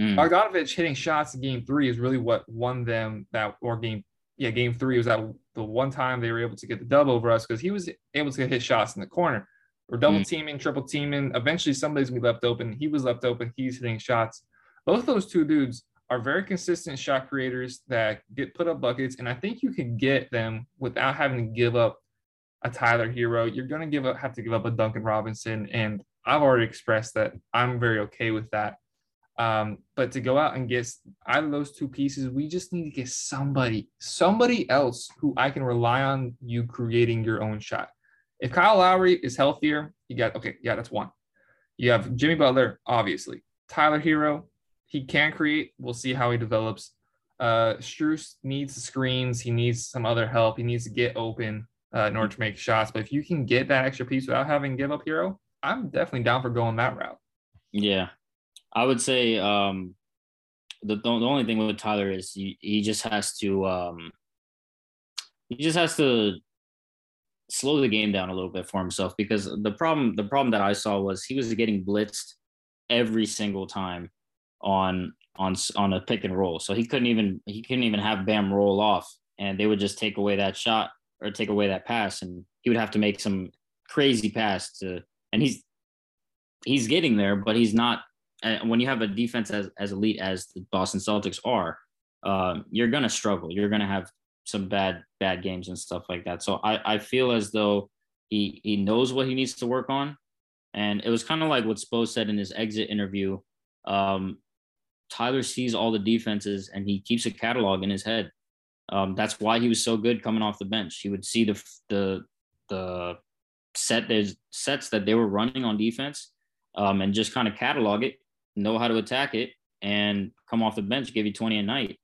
Mm. Bogdanovich hitting shots in game three is really what won them that or game yeah game three was that the one time they were able to get the dub over us because he was able to hit shots in the corner. We're double mm. teaming, triple teaming. Eventually, somebody's gonna be left open. He was left open. He's hitting shots. Both those two dudes are very consistent shot creators that get put up buckets. And I think you can get them without having to give up a Tyler Herro. You're going to give up, have to give up a Duncan Robinson. And I've already expressed that I'm very okay with that. Um, but to go out and get out of those two pieces, we just need to get somebody, somebody else who I can rely on you creating your own shot. If Kyle Lowry is healthier, you got okay, yeah, that's one. You have Jimmy Butler, obviously. Tyler Herro, he can create. We'll see how he develops. Uh, Strus needs screens. He needs some other help. He needs to get open uh, in order to make shots. But if you can get that extra piece without having give up Herro, I'm definitely down for going that route. Yeah, I would say um, the the only thing with Tyler is he, he just has to um, he just has to slow the game down a little bit for himself because the problem the problem that I saw was he was getting blitzed every single time on on on a pick and roll. So he couldn't even he couldn't even have Bam roll off, and they would just take away that shot or take away that pass, and he would have to make some crazy pass to. And he's he's getting there, but he's not. And when you have a defense as as elite as the Boston Celtics are, um, you're gonna struggle. You're gonna have some bad bad games and stuff like that. So I I feel as though he he knows what he needs to work on, and it was kind of like what Spo said in his exit interview. Um, Tyler sees all the defenses and he keeps a catalog in his head. Um, that's why he was so good coming off the bench. He would see the the the set sets that they were running on defense, um, and just kind of catalog it, know how to attack it, and come off the bench, give you 20 a night.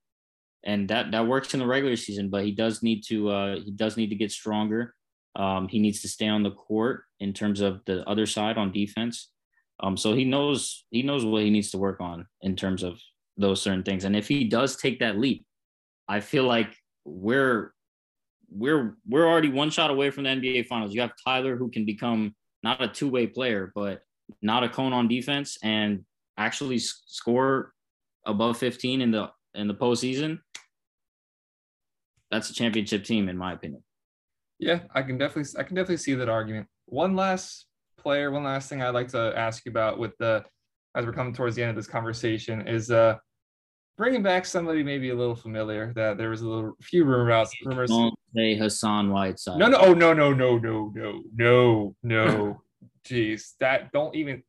And that that works in the regular season, but he does need to uh, he does need to get stronger. Um, he needs to stay on the court in terms of the other side on defense. Um, so he knows he knows what he needs to work on in terms of those certain things. And if he does take that leap, I feel like we're we're we're already one shot away from the NBA finals. You have Tyler who can become not a two-way player, but not a cone on defense and actually score above 15 in the in the postseason. That's a championship team, in my opinion. Yeah, I can definitely I can definitely see that argument. One last player, one last thing I'd like to ask you about with the as we're coming towards the end of this conversation is uh bringing back somebody maybe a little familiar that there was a little few rumors rumors. Don't say Hassan Whiteside. No, no, oh no, no, no, no, no, no, no. Jeez, that don't even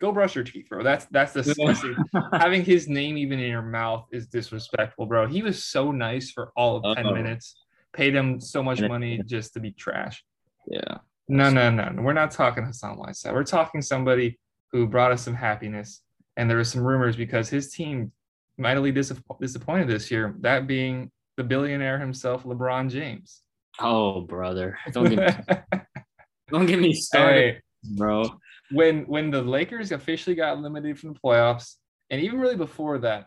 go brush your teeth, bro. That's that's disgusting. Having his name even in your mouth is disrespectful, bro. He was so nice for all of 10 Uh-oh. minutes. Paid him so much money just to be trash. Yeah. No, no, no, no. We're not talking Hassan Whiteside. We're talking somebody who brought us some happiness. And there were some rumors because his team mightily dis- disappointed this year. That being the billionaire himself, LeBron James. Oh, brother! Don't get me, don't get me started, hey, bro. When when the Lakers officially got eliminated from the playoffs, and even really before that,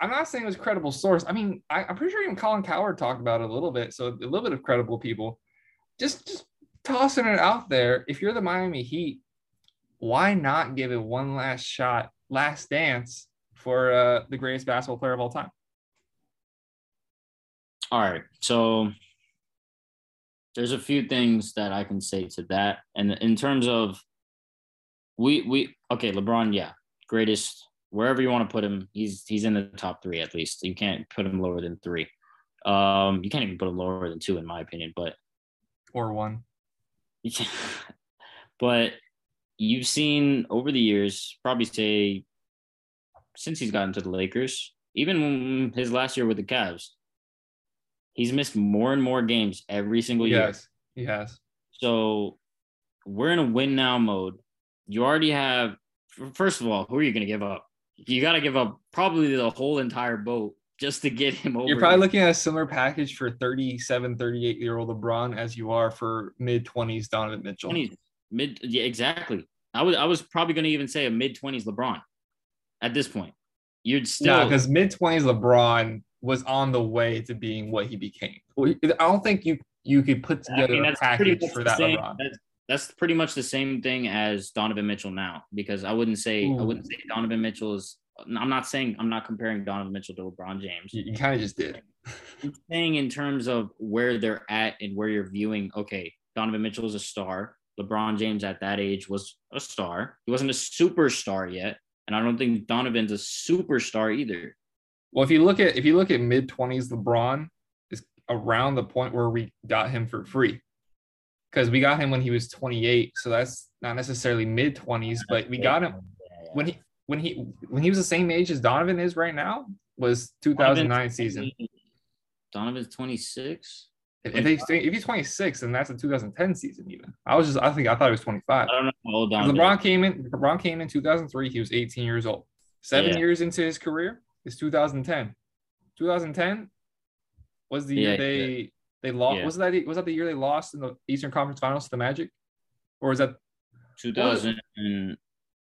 I, am not saying it was credible source. I mean, I, am pretty sure even Colin Cowherd talked about it a little bit. So a little bit of credible people. Just just tossing it out there. If you're the Miami Heat, why not give it one last shot, last dance for uh, the greatest basketball player of all time? All right. So there's a few things that I can say to that. And in terms of we we okay, LeBron, yeah, greatest wherever you want to put him, he's he's in the top three at least. You can't put him lower than three. Um, you can't even put him lower than two, in my opinion. But or one. but you've seen over the years, probably say since he's gotten to the Lakers, even his last year with the Cavs, he's missed more and more games every single year. Yes, he has. So we're in a win now mode. You already have, first of all, who are you going to give up? You got to give up probably the whole entire boat just to get him over. You're probably looking at a similar package for 37, 38 year old LeBron as you are for mid 20s Donovan Mitchell. 20s, mid, yeah, exactly. I was I was probably going to even say a mid 20s LeBron at this point. You'd still because mid 20s LeBron was on the way to being what he became. I don't think you you could put together I mean, a package for that same, that's, that's, pretty much the same thing as Donovan Mitchell now, because I wouldn't say Ooh. I wouldn't say Donovan Mitchell is. I'm not saying I'm not comparing Donovan Mitchell to LeBron James. You, you kind of just did. I'm saying in terms of where they're at and where you're viewing. Okay, Donovan Mitchell is a star. LeBron James at that age was a star. He wasn't a superstar yet, and I don't think Donovan's a superstar either. Well, if you look at if you look at mid twenties, LeBron is around the point where we got him for free, because we got him when he was 28. So that's not necessarily mid 20s, but we got him when he when he when he was the same age as Donovan is right now was 2009 Donovan's season. Donovan's 26. If, if, they, if he's 26, then that's a 2010 season. Even I was just I think I thought he was 25. I don't know how old LeBron came in. LeBron came in 2003. He was 18 years old. Seven yeah. years into his career, is 2010. 2010 was the year they yeah. they lost. Yeah. Was that was that the year they lost in the Eastern Conference Finals to the Magic, or was that 2000?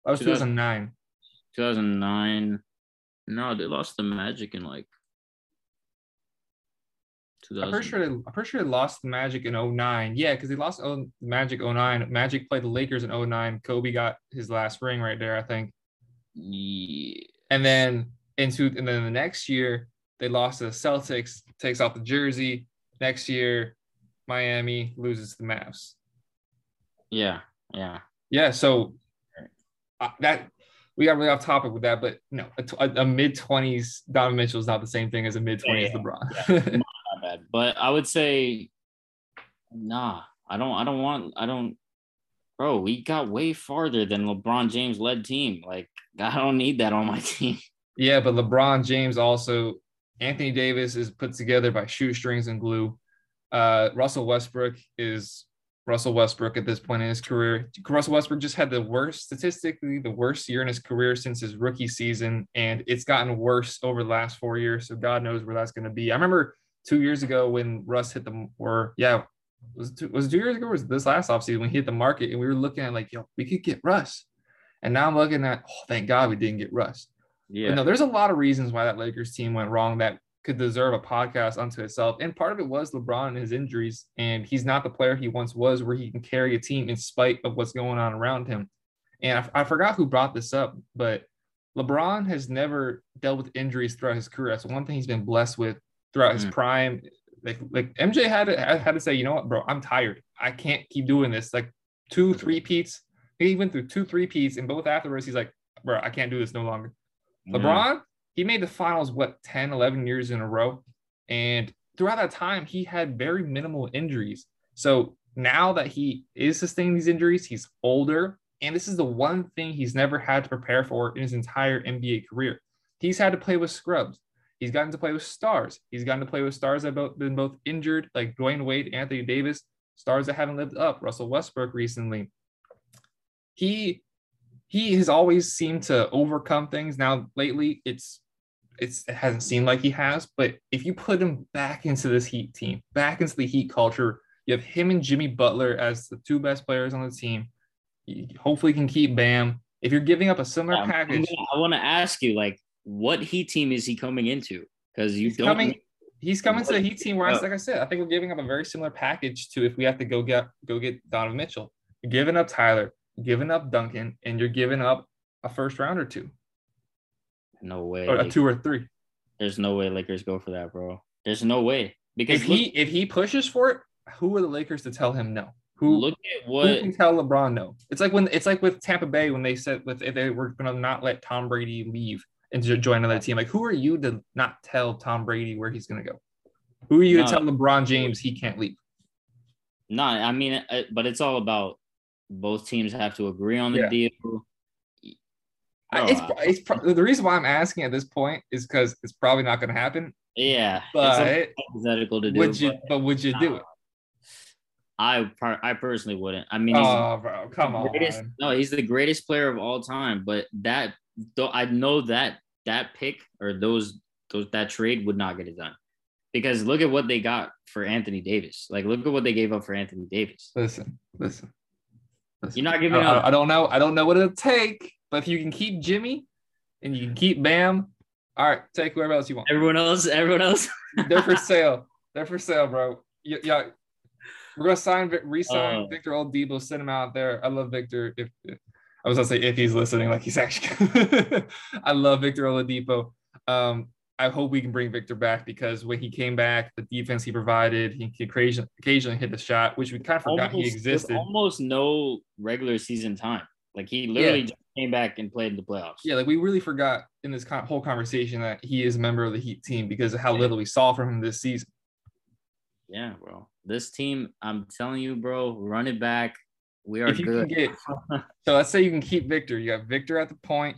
That was 2009. 2009. No, they lost the Magic in like. I'm pretty sure they, I'm pretty sure they lost the Magic in 09. Yeah, because they lost oh, Magic 09. Magic played the Lakers in 09. Kobe got his last ring right there, I think. Yeah. And then into and then the next year they lost to the Celtics, takes off the jersey. Next year, Miami loses the Mavs. Yeah, yeah, yeah. So uh, that we got really off topic with that, but no, a, a mid twenties Donovan Mitchell is not the same thing as a mid twenties yeah, LeBron. yeah, not bad, but I would say, nah, I don't, I don't want, I don't, bro. We got way farther than LeBron James led team. Like I don't need that on my team. Yeah, but LeBron James also, Anthony Davis is put together by shoestrings and glue. Uh, Russell Westbrook is Russell Westbrook at this point in his career. Russell Westbrook just had the worst, statistically, the worst year in his career since his rookie season, and it's gotten worse over the last four years. So God knows where that's going to be. I remember two years ago when Russ hit the, or yeah, was it two, was it two years ago? was this last offseason when he hit the market and we were looking at like, yo, we could get Russ. And now I'm looking at, oh, thank God we didn't get Russ. Yeah. But no, there's a lot of reasons why that Lakers team went wrong that could deserve a podcast unto itself. And part of it was LeBron and his injuries, and he's not the player he once was, where he can carry a team in spite of what's going on around him. And I, I forgot who brought this up, but LeBron has never dealt with injuries throughout his career. That's one thing he's been blessed with throughout mm. his prime. Like, like MJ had to had to say, you know what, bro, I'm tired. I can't keep doing this. Like two, three peats. He went through two, three peats, and both afterwards, he's like, bro, I can't do this no longer. Mm-hmm. LeBron, he made the finals, what, 10, 11 years in a row. And throughout that time, he had very minimal injuries. So now that he is sustaining these injuries, he's older. And this is the one thing he's never had to prepare for in his entire NBA career. He's had to play with scrubs. He's gotten to play with stars. He's gotten to play with stars that have been both injured, like Dwyane Wade, Anthony Davis. stars that haven't lived up. Russell Westbrook recently. He he has always seemed to overcome things. Now lately, it's it's it hasn't seemed like he has. But if you put him back into this Heat team, back into the Heat culture, you have him and Jimmy Butler as the two best players on the team. You hopefully can keep Bam. If you're giving up a similar yeah, package, gonna, I want to ask you, like, what Heat team is he coming into? Because you don't. Coming, he's coming to the Heat team. Where, oh. like I said, I think we're giving up a very similar package to if we have to go get go get Donovan Mitchell. You're giving up Tyler, giving up Duncan, and you're giving up a first round or two. No way. Or a two or three. There's no way Lakers go for that, bro. There's no way because if he if he pushes for it, who are the Lakers to tell him no? Who look at what who can tell LeBron no? It's like when it's like with Tampa Bay when they said with if they were gonna not let Tom Brady leave and join another team. Like who are you to not tell Tom Brady where he's gonna go? Who are you no. to tell LeBron James he can't leave? No, I mean, but it's all about both teams have to agree on the yeah. deal. it's, it's the reason why I'm asking at this point is because it's probably not going to happen. Yeah, but hypothetical to do. Would you? But, but would you do it? I I personally wouldn't. I mean, oh, bro, come on. Greatest, no, he's the greatest player of all time. But that, though, I know that that pick or those those that trade would not get it done because look at what they got for Anthony Davis. Like, look at what they gave up for Anthony Davis. Listen, listen. You're not giving I, up. I don't know. I don't know what it'll take, but if you can keep Jimmy and you can keep Bam, all right, take whoever else you want. Everyone else, everyone else. They're for sale. They're for sale, bro. Yeah, we're gonna sign, re-sign uh, Victor Oladipo, send him out there. I love Victor. If, if I was gonna say if he's listening, like he's actually. I love Victor Oladipo. Um, I hope we can bring Victor back because when he came back, the defense he provided, he could occasionally, occasionally hit the shot, which we kind of forgot almost, he existed. Almost no regular season time. Like he literally yeah. just came back and played in the playoffs. Yeah, like we really forgot in this whole conversation that he is a member of the Heat team because of how little we saw from him this season. Yeah, bro. This team, I'm telling you, bro, run it back. We are good. Get, so let's say you can keep Victor. You got Victor at the point.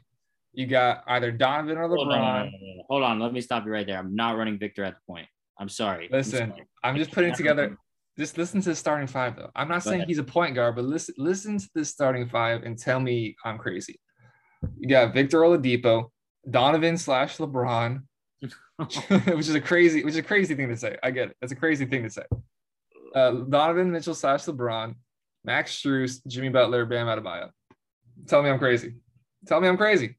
You got either Donovan or LeBron. Hold on, Hold on, let me stop you right there. I'm not running Victor at the point. I'm sorry. Listen, I'm, sorry. I'm just putting together. Just listen to the starting five though. I'm not Go saying ahead. he's a point guard, but listen, listen to the starting five and tell me I'm crazy. You got Victor Oladipo, Donovan slash LeBron, which is a crazy, which is a crazy thing to say. I get it. That's a crazy thing to say. Uh, Donovan Mitchell slash LeBron, Max Strus, Jimmy Butler, Bam Adebayo. Tell me I'm crazy. Tell me I'm crazy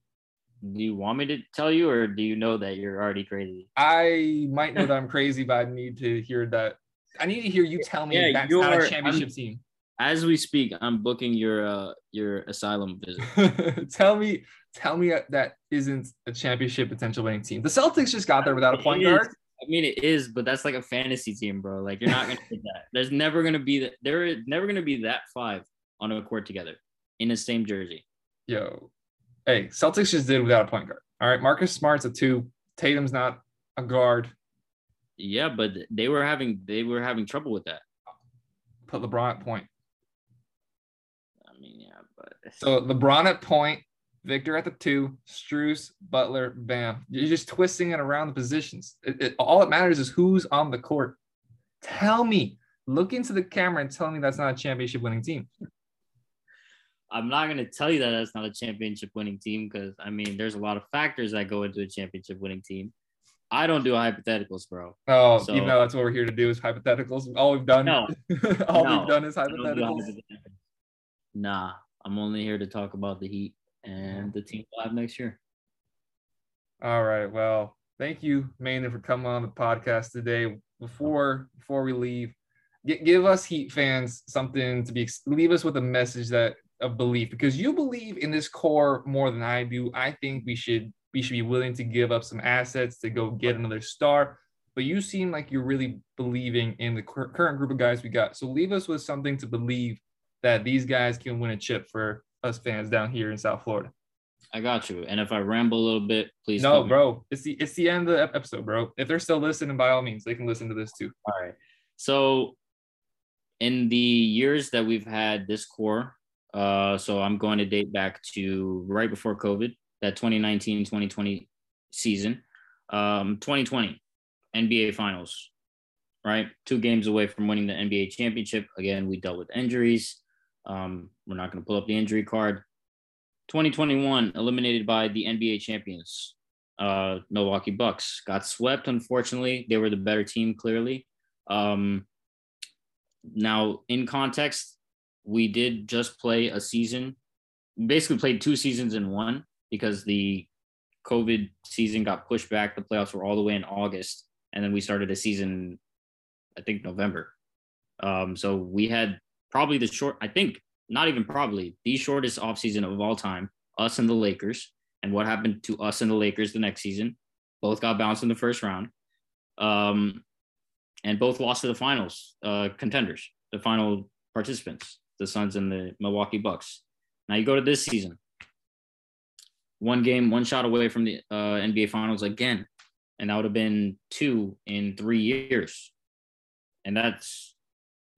do you want me to tell you or do you know that you're already crazy i might know that i'm crazy but i need to hear that i need to hear you tell me yeah, that's not a championship I'm, team as we speak i'm booking your uh your asylum visit tell me tell me that isn't a championship potential winning team the celtics just got there without a point guard I mean, it is, but that's like a fantasy team, bro. Like you're not gonna get that. There's never gonna be that. There is never gonna be that five on a court together in the same jersey. Yo, hey, Celtics just did without a point guard. All right, Marcus Smart's a two. Tatum's not a guard. Yeah, but they were having they were having trouble with that. Put LeBron at point. I mean, yeah, but so LeBron at point, Victor at the two, Strus, Butler, Bam. You're just twisting it around the positions. It, it, all it matters is who's on the court. Tell me, look into the camera and tell me that's not a championship winning team. I'm not going to tell you that that's not a championship winning team because I mean, there's a lot of factors that go into a championship winning team. I don't do hypotheticals, bro. Oh, so, even though that's what we're here to do is hypotheticals. All we've done, no, all no, we've done is hypotheticals. hypotheticals. Nah, I'm only here to talk about the Heat and the team live next year. All right. Well, thank you, Manan, for coming on the podcast today. Before before we leave, give us Heat fans something to be leave us with a message that of belief because you believe in this core more than I do. I think we should we should be willing to give up some assets to go get another star. But you seem like you're really believing in the current group of guys we got. So leave us with something to believe that these guys can win a chip for us fans down here in South Florida. I got you. And if I ramble a little bit, please. No, bro. It's the it's the end of the episode, bro. If they're still listening, by all means, they can listen to this too. All right. So, in the years that we've had this core, uh, so I'm going to date back to right before COVID, that 2019 2020 season. Um, 2020 NBA Finals. right? Two games away from winning the NBA championship. Again, we dealt with injuries. Um, we're not going to pull up the injury card. 2021 eliminated by the NBA champions, uh, Milwaukee Bucks. Got swept, unfortunately. They were the better team, clearly. Um, now, in context, we did just play a season, basically played two seasons in one because the COVID season got pushed back. The playoffs were all the way in August. And then we started a season, I think, November. Um, so we had probably the short, I think, not even probably, the shortest offseason of all time, us and the Lakers. And what happened to us and the Lakers the next season? Both got bounced in the first round. Um, and both lost to the finals uh, contenders, the final participants, the Suns and the Milwaukee Bucks. Now you go to this season, one game, one shot away from the uh, NBA Finals again, and that would have been two in three years, and that's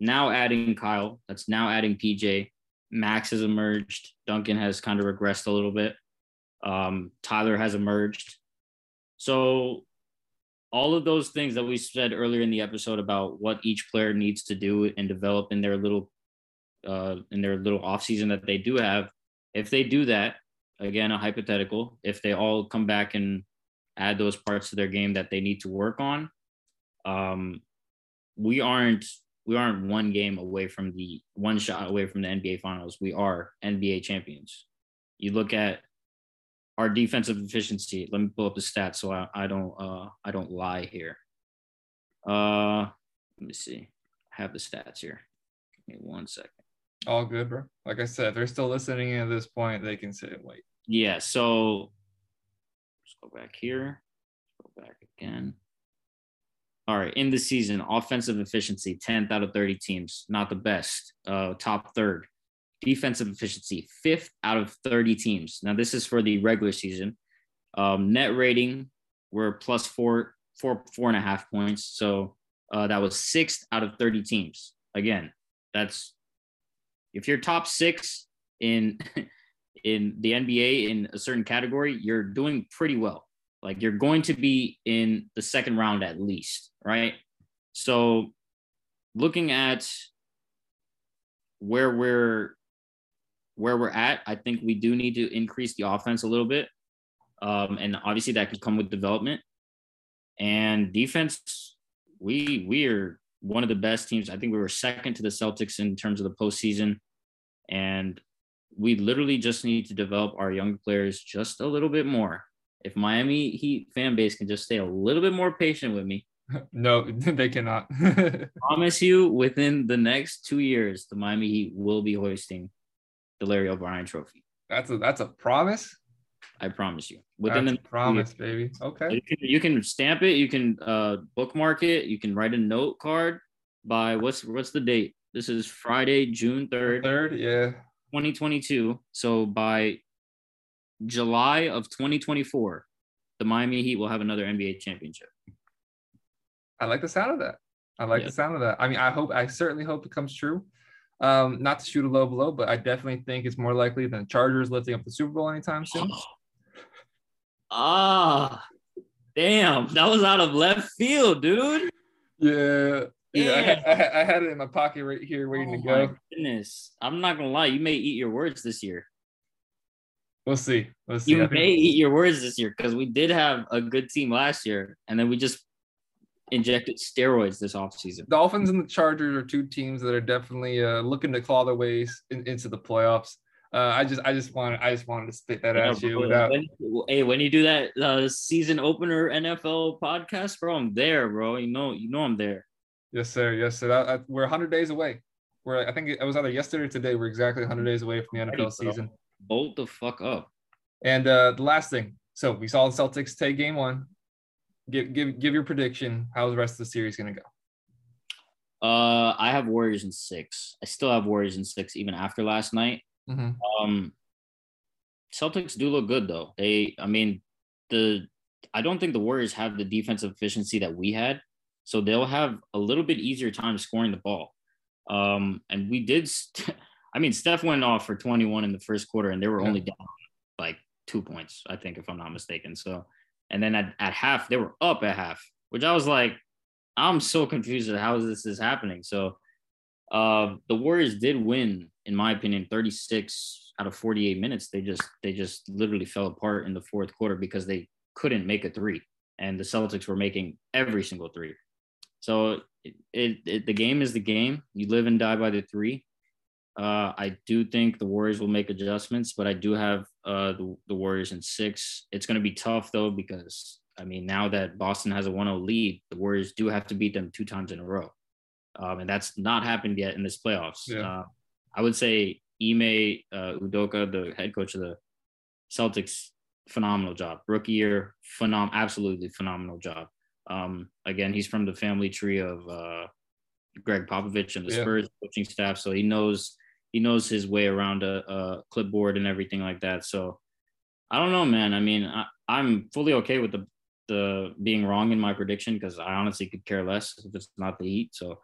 now adding Kyle. That's now adding PJ. Max has emerged. Duncan has kind of regressed a little bit. Um, Tyler has emerged. So all of those things that we said earlier in the episode about what each player needs to do and develop in their little uh, in their little off season that they do have, if they do that, again a hypothetical, if they all come back and add those parts to their game that they need to work on, um, we aren't we aren't one game away from the one shot away from the NBA finals. We are NBA champions. You look at our defensive efficiency. Let me pull up the stats so I, I don't uh I don't lie here. Uh let me see. I have the stats here. Give me one second. All good, bro. Like I said, if they're still listening at this point, they can sit and wait. Yeah, so let's go back here. Go back again. All right, in the season, offensive efficiency, 10th out of 30 teams, not the best. Uh, top third defensive efficiency, fifth out of 30 teams. Now, this is for the regular season. Um, net rating, we're plus four, four, four and a half points. So uh, that was sixth out of 30 teams. Again, that's if you're top six in in the NBA in a certain category, you're doing pretty well. Like you're going to be in the second round at least, right? So looking at where we're where we're at, I think we do need to increase the offense a little bit. Um, and obviously that could come with development. And defense, we we are one of the best teams. I think we were second to the Celtics in terms of the postseason. And we literally just need to develop our young players just a little bit more. If Miami Heat fan base can just stay a little bit more patient with me. No, they cannot. promise you within the next two years, the Miami Heat will be hoisting the Larry O'Brien Trophy. That's a that's a promise. I promise you. Within that's the promise, baby. Okay. You can, you can stamp it. You can uh, bookmark it. You can write a note card by what's what's the date? This is Friday, June third. Third, yeah. 2022. So by July of 2024, the Miami Heat will have another NBA championship. I like the sound of that. I like yeah. the sound of that. I mean, I hope, I certainly hope it comes true. Um, not to shoot a low blow, but I definitely think it's more likely than the Chargers lifting up the Super Bowl anytime soon. Ah, damn, that was out of left field, dude. Yeah, yeah, I had, I, had, I had, it in my pocket right here, waiting oh to go. goodness, I'm not gonna lie, you may eat your words this year. We'll see. We'll see. You may eat your words this year because we did have a good team last year, and then we just injected steroids this offseason. Dolphins and the Chargers are two teams that are definitely uh, looking to claw their ways in, into the playoffs. Uh, I just, I just wanted, I just wanted to spit that yeah, at you. Without... When, hey, when you do that uh, season opener NFL podcast, bro, I'm there, bro. You know, you know, I'm there. Yes, sir. Yes, sir. I, I, we're 100 days away. We're, I think it was either yesterday or today. We're exactly 100 days away from the NFL season. Bolt the fuck up. And uh, the last thing. So we saw the Celtics take game one give give give your prediction. How's the rest of the series gonna go? Uh, I have Warriors in six. I still have Warriors in six even after last night. Mm-hmm. Um, Celtics do look good though. They, I mean, the I don't think the Warriors have the defensive efficiency that we had, so they'll have a little bit easier time scoring the ball. Um, and we did. St- I mean, Steph went off for 21 in the first quarter, and they were only down like two points, I think, if I'm not mistaken. So and then at, at half, they were up at half, which I was like, I'm so confused at how this is happening. So uh, the Warriors did win, in my opinion, 36 out of 48 minutes. They just they just literally fell apart in the fourth quarter because they couldn't make a three, and the Celtics were making every single three. So it, it, it the game is the game. You live and die by the three. Uh, I do think the Warriors will make adjustments, but I do have uh, the, the Warriors in six. It's going to be tough though because I mean now that Boston has a 1-0 lead, the Warriors do have to beat them two times in a row, um, and that's not happened yet in this playoffs. Yeah. Uh, I would say Ime uh, Udoka, the head coach of the Celtics, phenomenal job. Rookie year, phenom, absolutely phenomenal job. Um, again, he's from the family tree of uh, Gregg Popovich and the yeah. Spurs coaching staff, so he knows he knows his way around a, a, clipboard and everything like that. So I don't know, man. I mean, I, I'm fully okay with the the being wrong in my prediction because I honestly could care less if it's not the Heat. So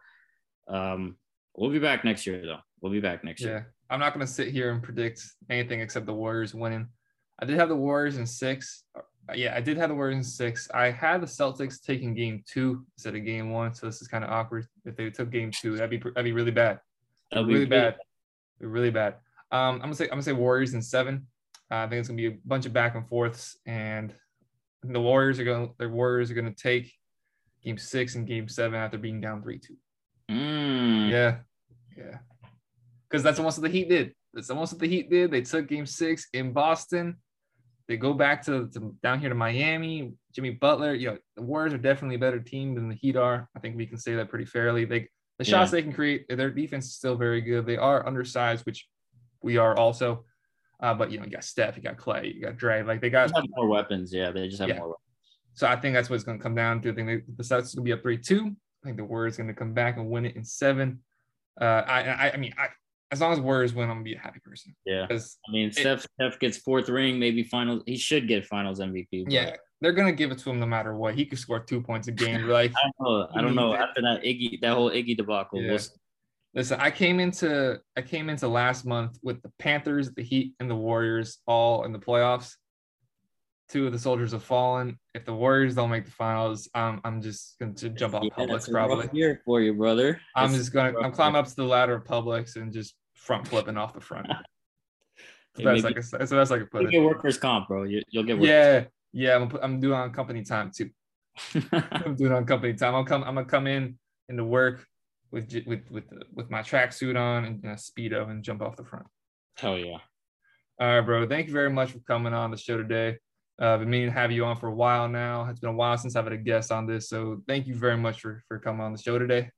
um, we'll be back next year, though. We'll be back next yeah. year. I'm not going to sit here and predict anything except the Warriors winning. I did have the Warriors in six. Yeah, I did have the Warriors in six. I had the Celtics taking game two instead of game one. So this is kind of awkward. If they took game two, that'd be that'd be really bad. That'd be really bad really bad. Um, I'm gonna say I'm gonna say Warriors in seven. Uh, I think it's gonna be a bunch of back and forths, and the Warriors are going. The Warriors are gonna take game six and game seven after being down three two. Mm. Yeah, yeah, because that's almost what the Heat did. That's almost what the Heat did. They took game six in Boston. They go back to, to down here to Miami. Jimmy Butler, you know, the Warriors are definitely a better team than the Heat are. I think we can say that pretty fairly. They the shots yeah. they can create, their defense is still very good. They are undersized, which we are also. Uh, but you know, you got Steph, you got Klay, you got Dre. Like they got more weapons. Yeah, they just have yeah. more. Weapons. So I think that's what it's going to come down to. I think they, the Celtics going to be up three two. I think the Warriors going to come back and win it in seven. Uh, I, I, I mean, I, as long as Warriors win, I'm gonna be a happy person. Yeah, because I mean, it, Steph, Steph gets fourth ring, maybe finals. He should get finals MVP. But. Yeah, they're gonna give it to him no matter what. He could score two points a game. Like I don't know. I don't know. After that Iggy, that whole Iggy debacle, yeah. Listen, I came into I came into last month with the Panthers, the Heat, and the Warriors all in the playoffs. Two of the soldiers have fallen. If the Warriors don't make the finals, um, I'm just going to jump off yeah, Publix probably. Here for you, brother. I'm just gonna I'm climbing up to the ladder of Publix and just front flipping off the front. so that's like a, so that's like a put. You get workers comp, bro. You, will get. Yeah, yeah. I'm I'm doing on company time too. I'm doing on company time. I'll come. I'm gonna come in into work with with with with my tracksuit on and a speedo and jump off the front. Hell yeah! All right, bro. Thank you very much for coming on the show today. Uh, I've been meaning to have you on for a while now. It's been a while since I've had a guest on this, so thank you very much for for coming on the show today.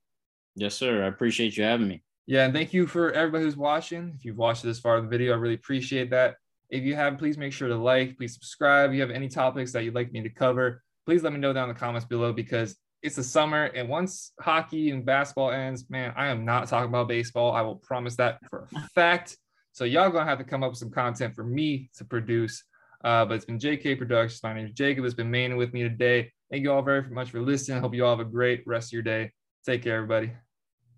Yes, sir. I appreciate you having me. Yeah, and thank you for everybody who's watching. If you've watched this far of the video, I really appreciate that. If you have, please make sure to like, please subscribe. If you have any topics that you'd like me to cover, please let me know down in the comments below because it's the summer, and once hockey and basketball ends, man, I am not talking about baseball. I will promise that for a fact. So y'all gonna have to come up with some content for me to produce. Uh, but it's been JK Productions. My name is Jacob. It's been Manan with me today. Thank you all very much for listening. Hope you all have a great rest of your day. Take care, everybody.